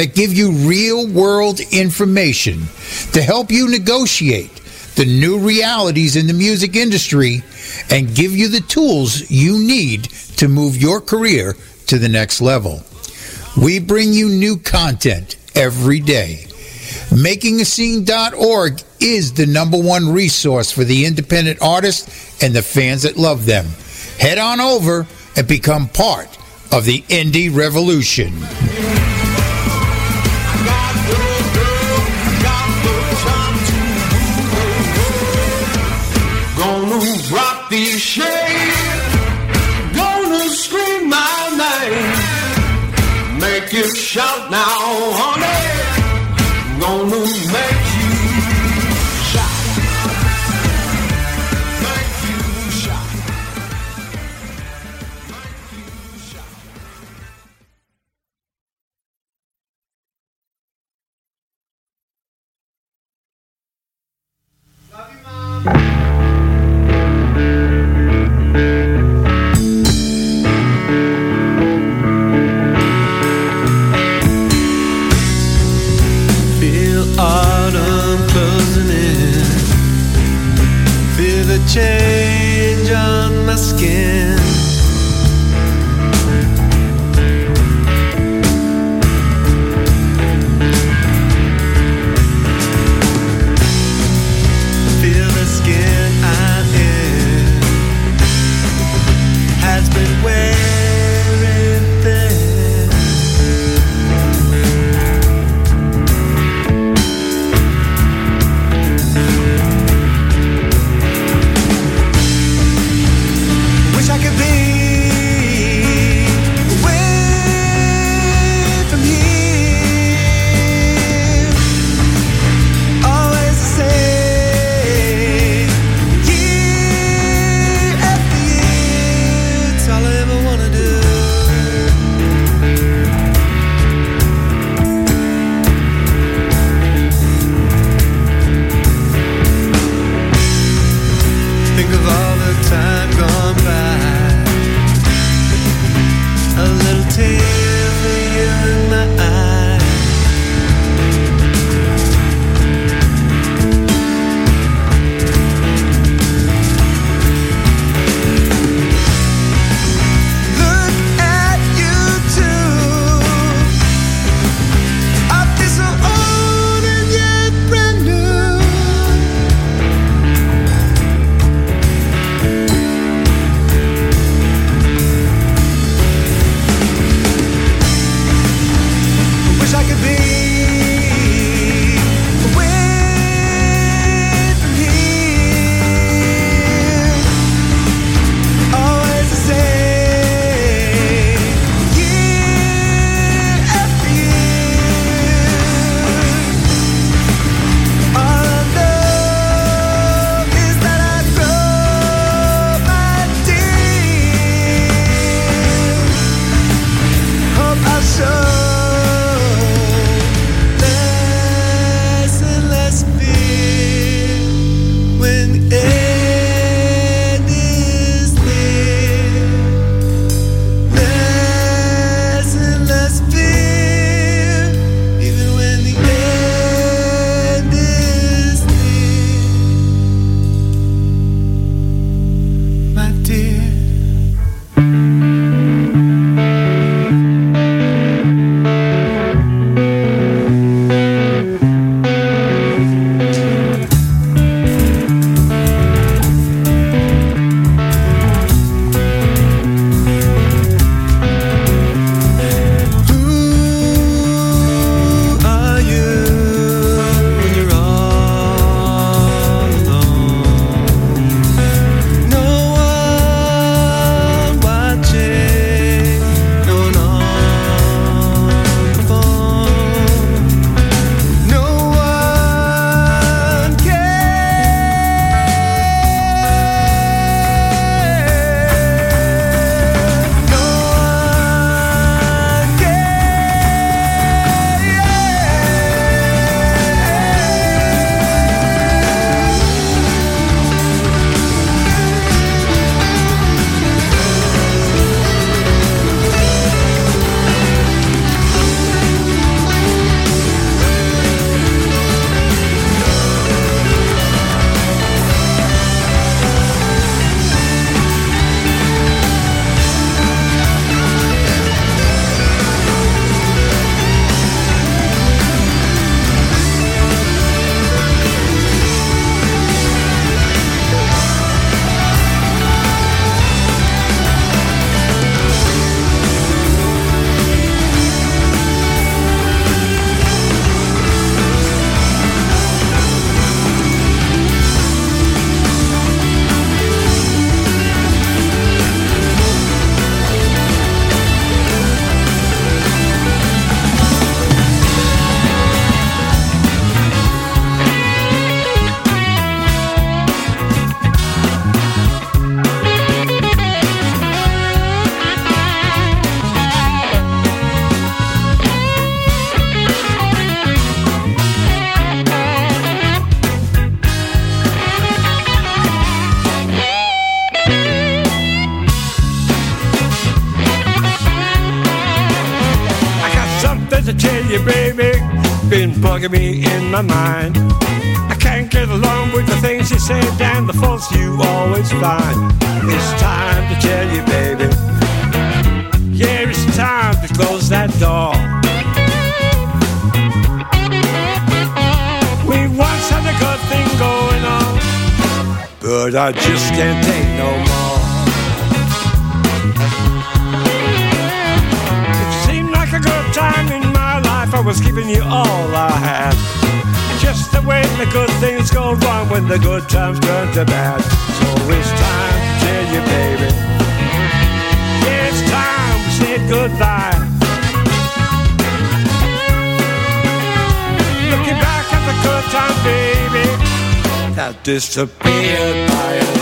that give you real world information to help you negotiate the new realities in the music industry and give you the tools you need to move your career to the next level. We bring you new content every day. MakingAscene.org is the number one resource for the independent artists and the fans that love them. Head on over and become part of the indie revolution. Change on my skin. Bugging me in my mind. I can't get along with the things you say and the faults you always find. It's time to tell you, baby. Yeah, it's time to close that door. We once had a good thing going on, but I just can't take no more. Life. I was giving you all I had. Just the way the good things go wrong when the good times turn to bad. So it's time to tell you, baby. It's time we said goodbye. Looking back at the good time, baby, that disappeared by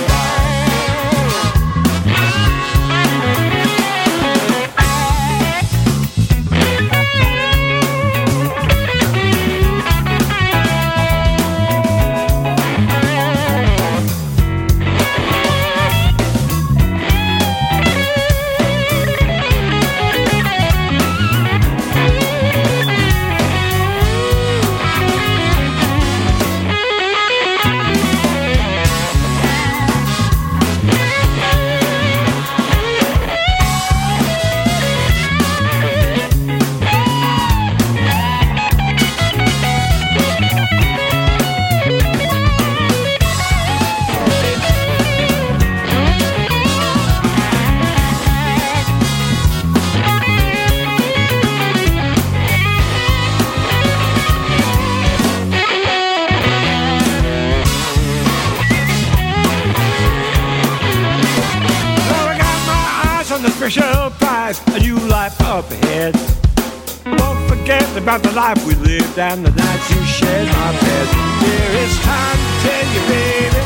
about the life we lived and the nights you shared my bed. Here it's time to tell you, baby.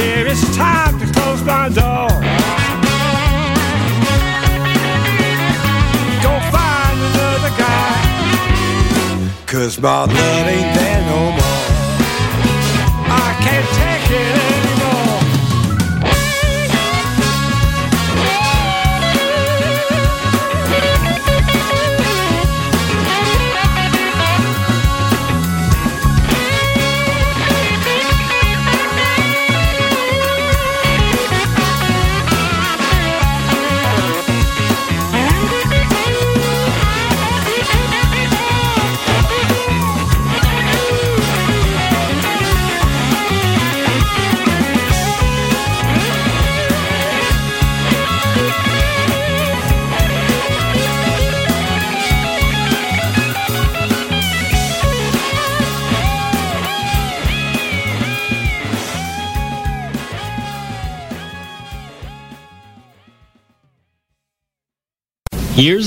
Here it's time to close my door. Go find another guy. Cause my love ain't there no more. I can't take it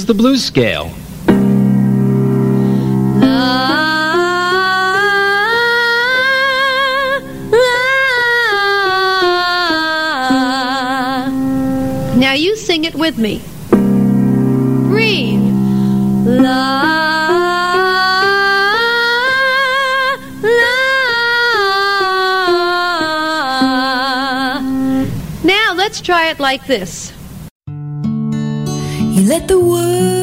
The blues scale. Now you sing it with me. Read. La, la. Now let's try it like this. The words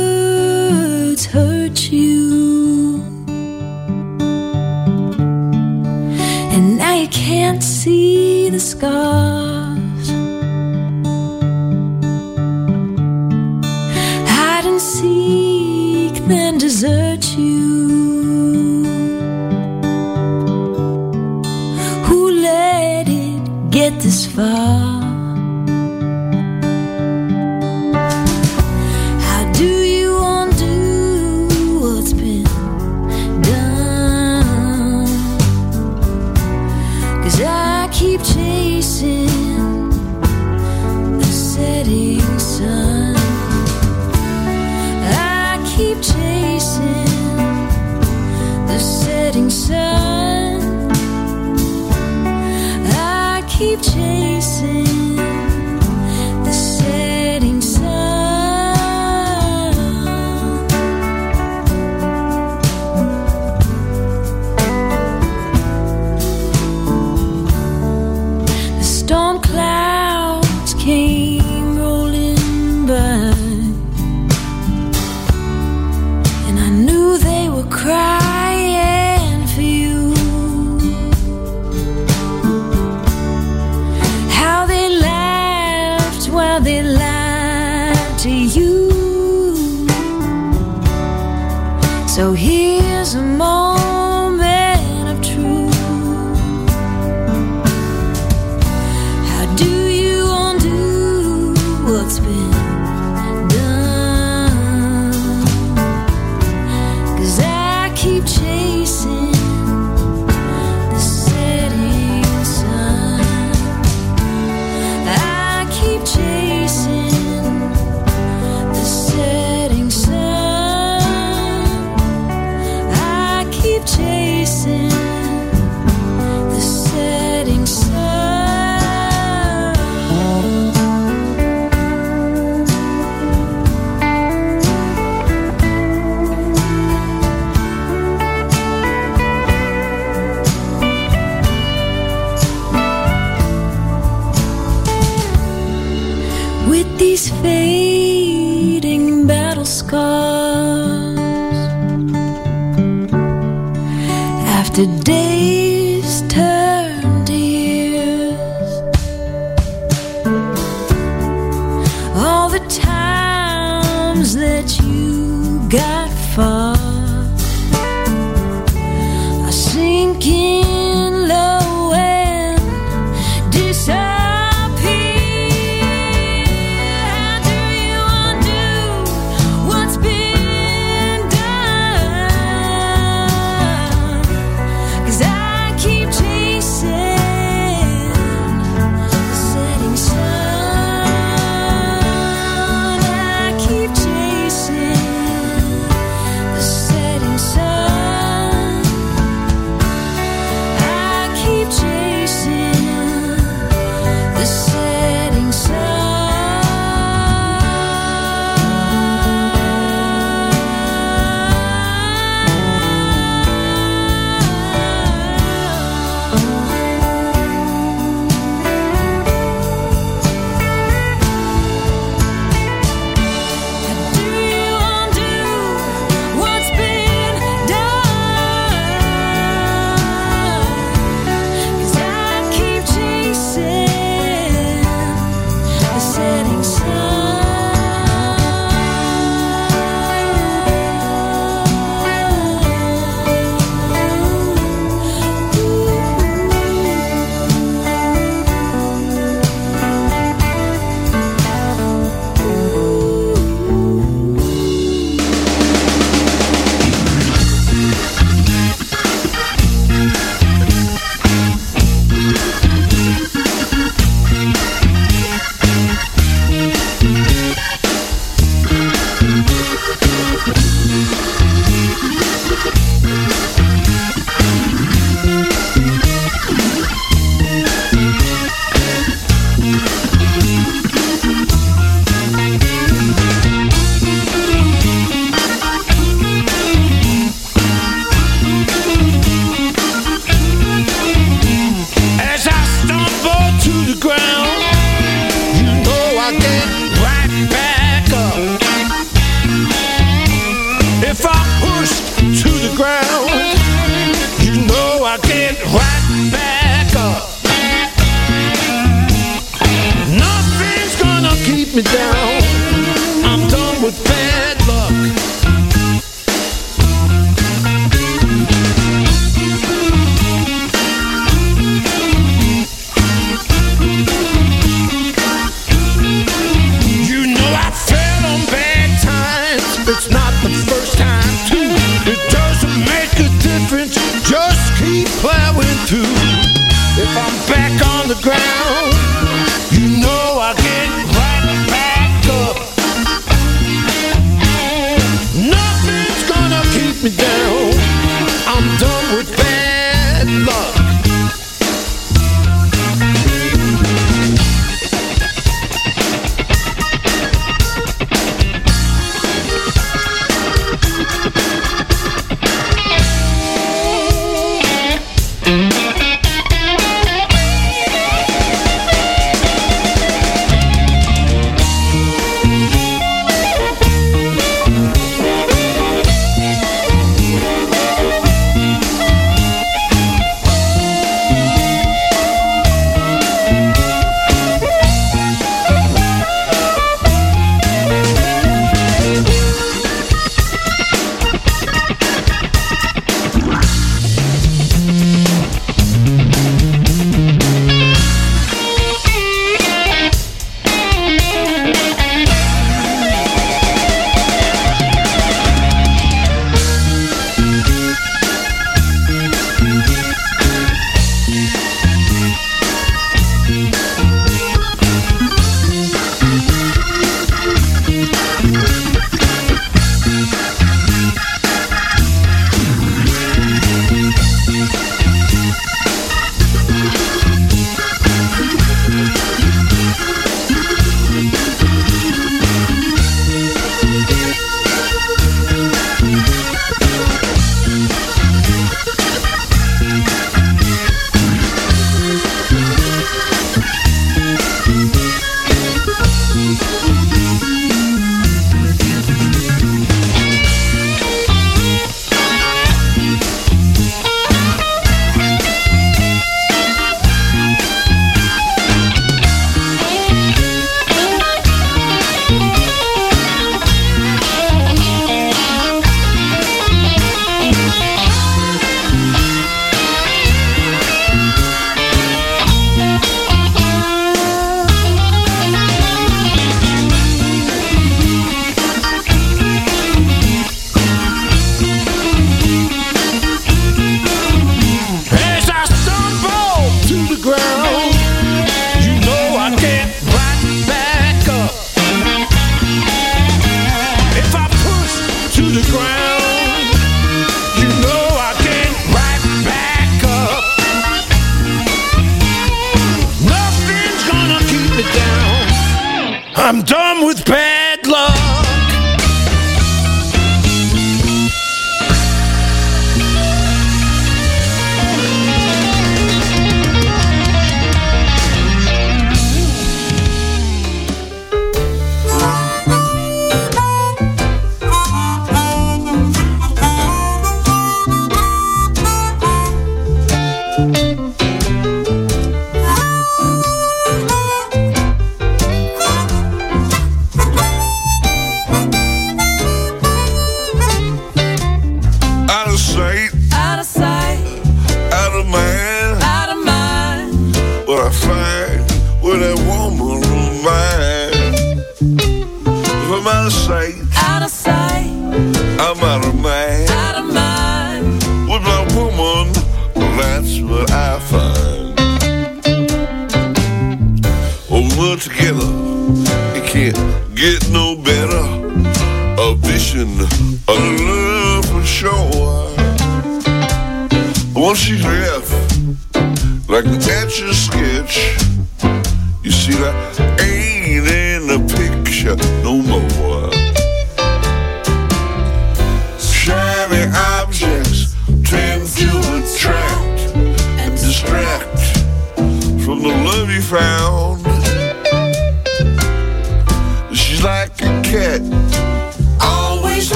you. So here's a moment.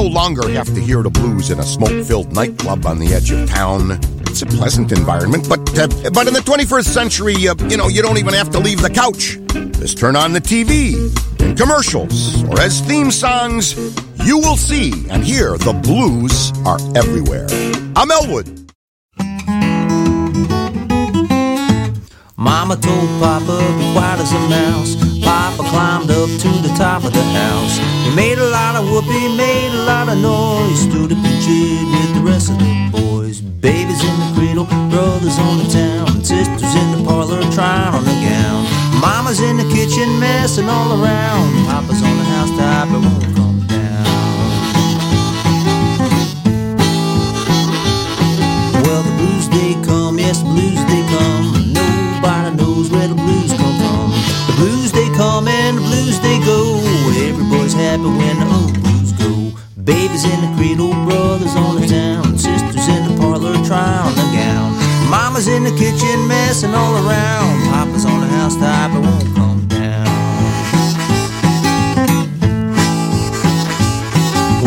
No longer have to hear the blues in a smoke-filled nightclub on the edge of town. It's a pleasant environment, but uh, but in the 21st century, uh, you know, you don't even have to leave the couch. Just turn on the TV and commercials or as theme songs. You will see and hear the blues are everywhere. I'm Elwood. Mama told Papa, be quiet as a mouse. Papa climbed up to the top of the house. He made a lot of whoopee, made a lot of noise. Stood up and cheered with the rest of the boys. Babies in the cradle, brothers on the town, and sisters in the parlor. trying on a gown. Mama's in the kitchen messing all around. Papa's on the housetop, it won't come happy when the old blues go. Babies in the cradle, brothers on the town, sisters in the parlor trying a gown. Mama's in the kitchen messing all around. Papa's on the house housetop, it won't come down.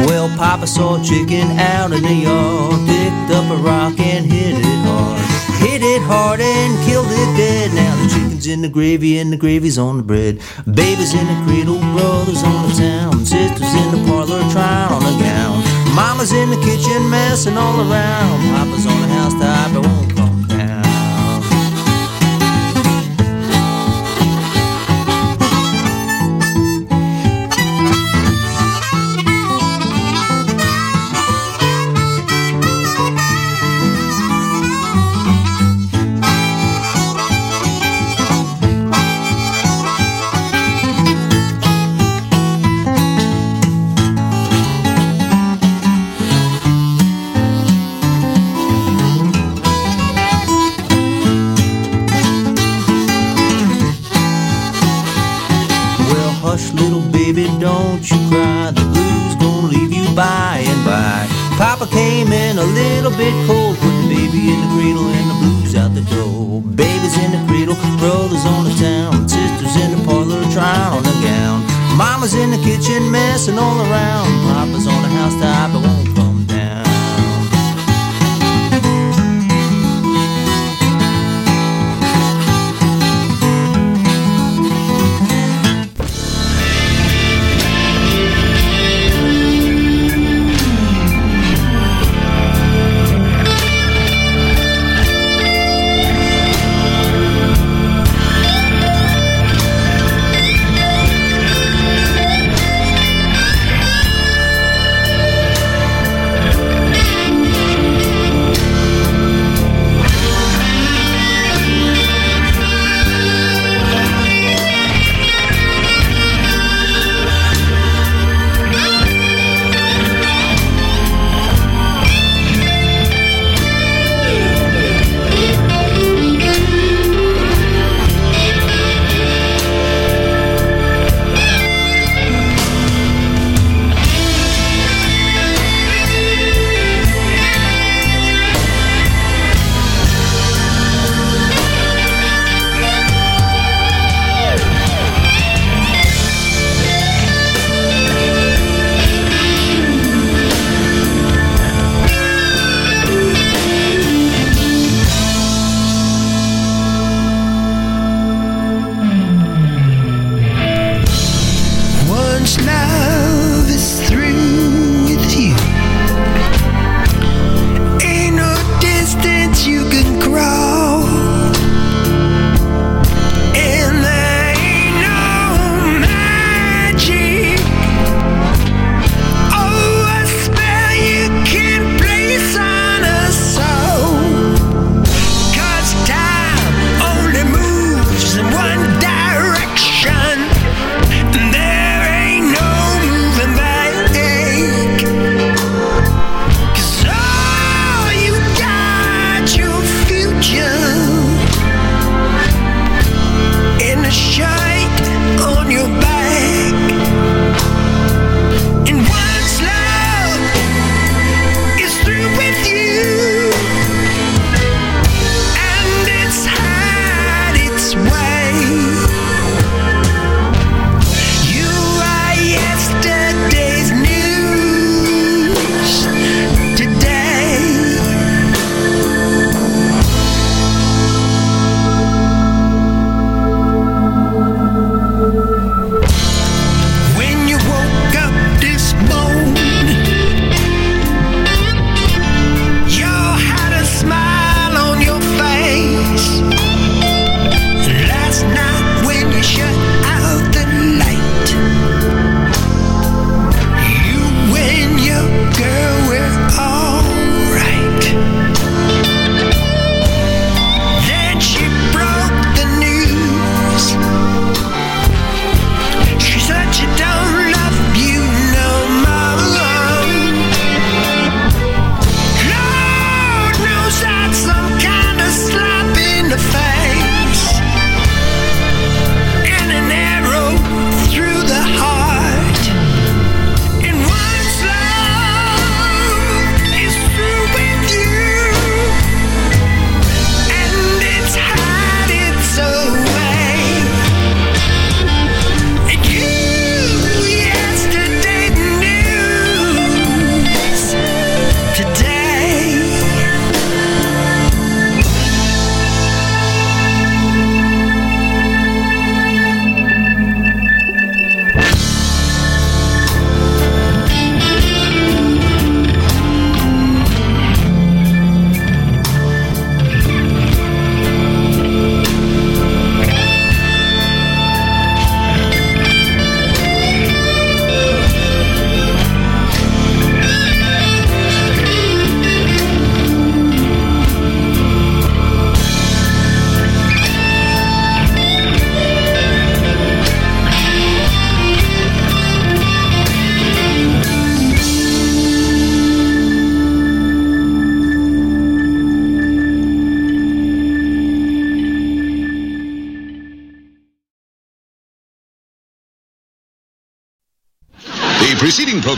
Well, Papa saw a chicken out in the yard, picked up a rock and hit it hard. Hit it hard and killed it dead. Now the chicken's in the gravy and the gravy's on the bread. Babies in the cradle, brothers on the town, sisters in the parlor trying on a gown. Mama's in the kitchen messing all around. Papa's on bit cold, put the baby in the cradle and the blues out the door. Babies in the cradle, brothers on the town, sisters in the parlor trying on a gown. Mama's in the kitchen messing all around.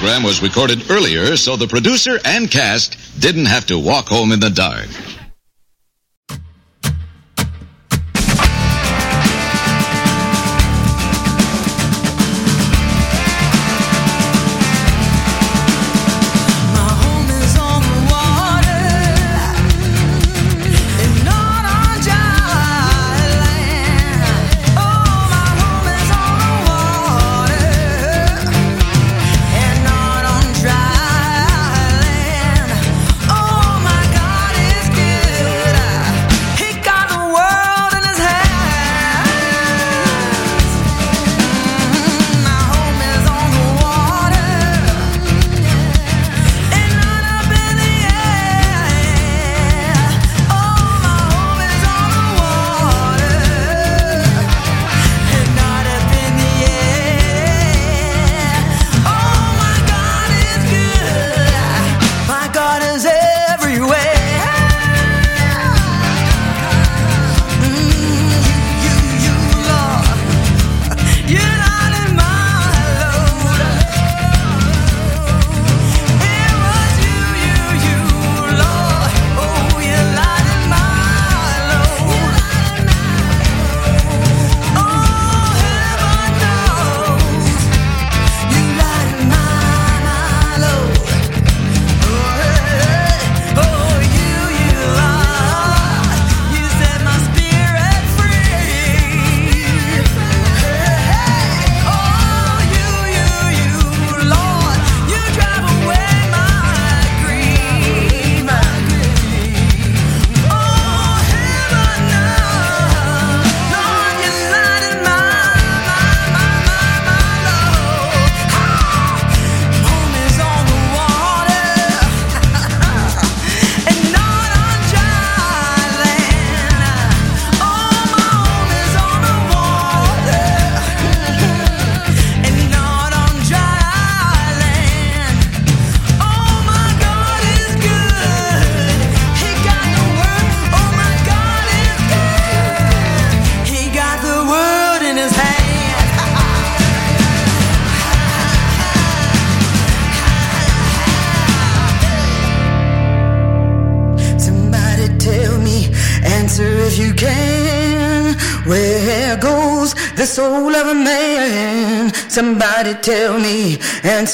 program was recorded earlier so the producer and cast didn't have to walk home in the dark.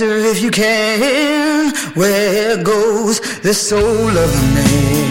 Answer if you can, where goes the soul of a man?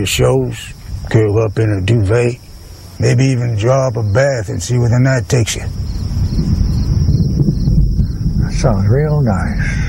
your shows, curl up in a duvet, maybe even draw up a bath and see where the night takes you. That sounds real nice.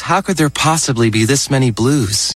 How could there possibly be this many blues?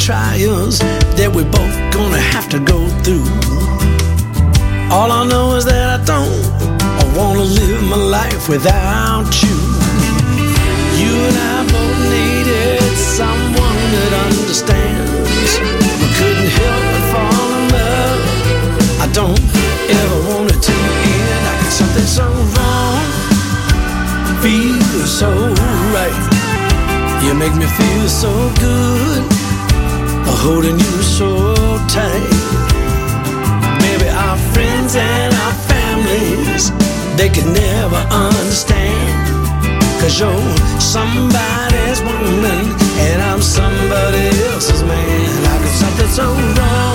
trials that we're both gonna have to go through. All I know is that I don't I wanna live my life without you. You and I both needed someone that understands. We couldn't help but fall in love. I don't ever want it to end. I got something so wrong, feels so right. You make me feel so good holding you so tight. Maybe our friends and our families, they can never understand. Cause you're somebody's woman, and I'm somebody else's man. Like something so wrong.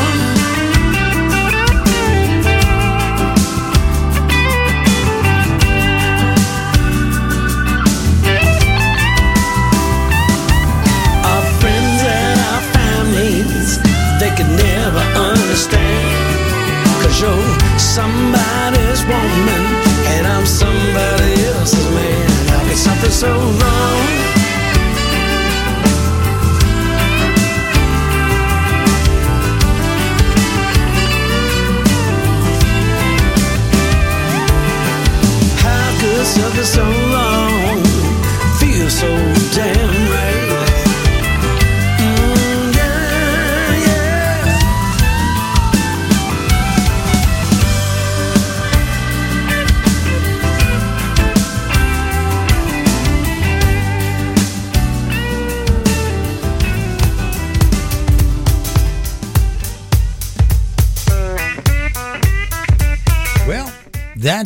Can never understand. Cause you're somebody's woman, and I'm somebody else's man. Like it's something so wrong. How could something so wrong feel so damn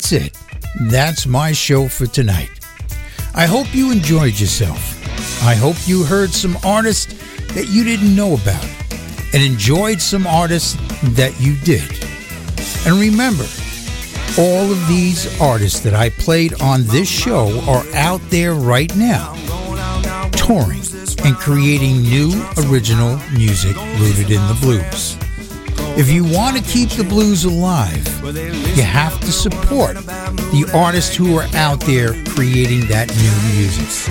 that's it. That's my show for tonight. I hope you enjoyed yourself. I hope you heard some artists that you didn't know about and enjoyed some artists that you did. And remember, all of these artists that I played on this show are out there right now, touring and creating new original music rooted in the blues. If you want to keep the blues alive, you have to support the artists who are out there creating that new music.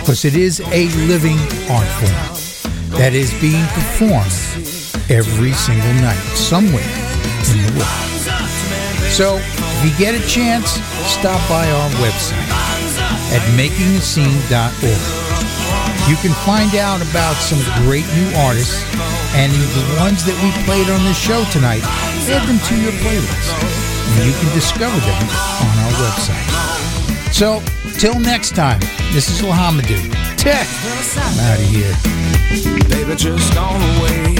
Because it is a living art form that is being performed every single night somewhere in the world. So, if you get a chance, stop by our website at makingascene.org. You can find out about some great new artists and the ones that we played on this show tonight, add them to your playlist. And you can discover them on our website. So, till next time, this is Lahamadu. Tech, I'm out of here. Baby, just gone away.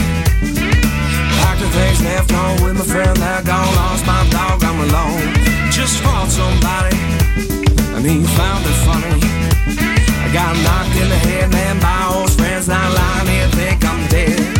Packed left home with my friend gone. Lost my dog, I'm alone. Just somebody, and he found it funny got knocked in the head, man, by old friends, lying here, think I'm dead.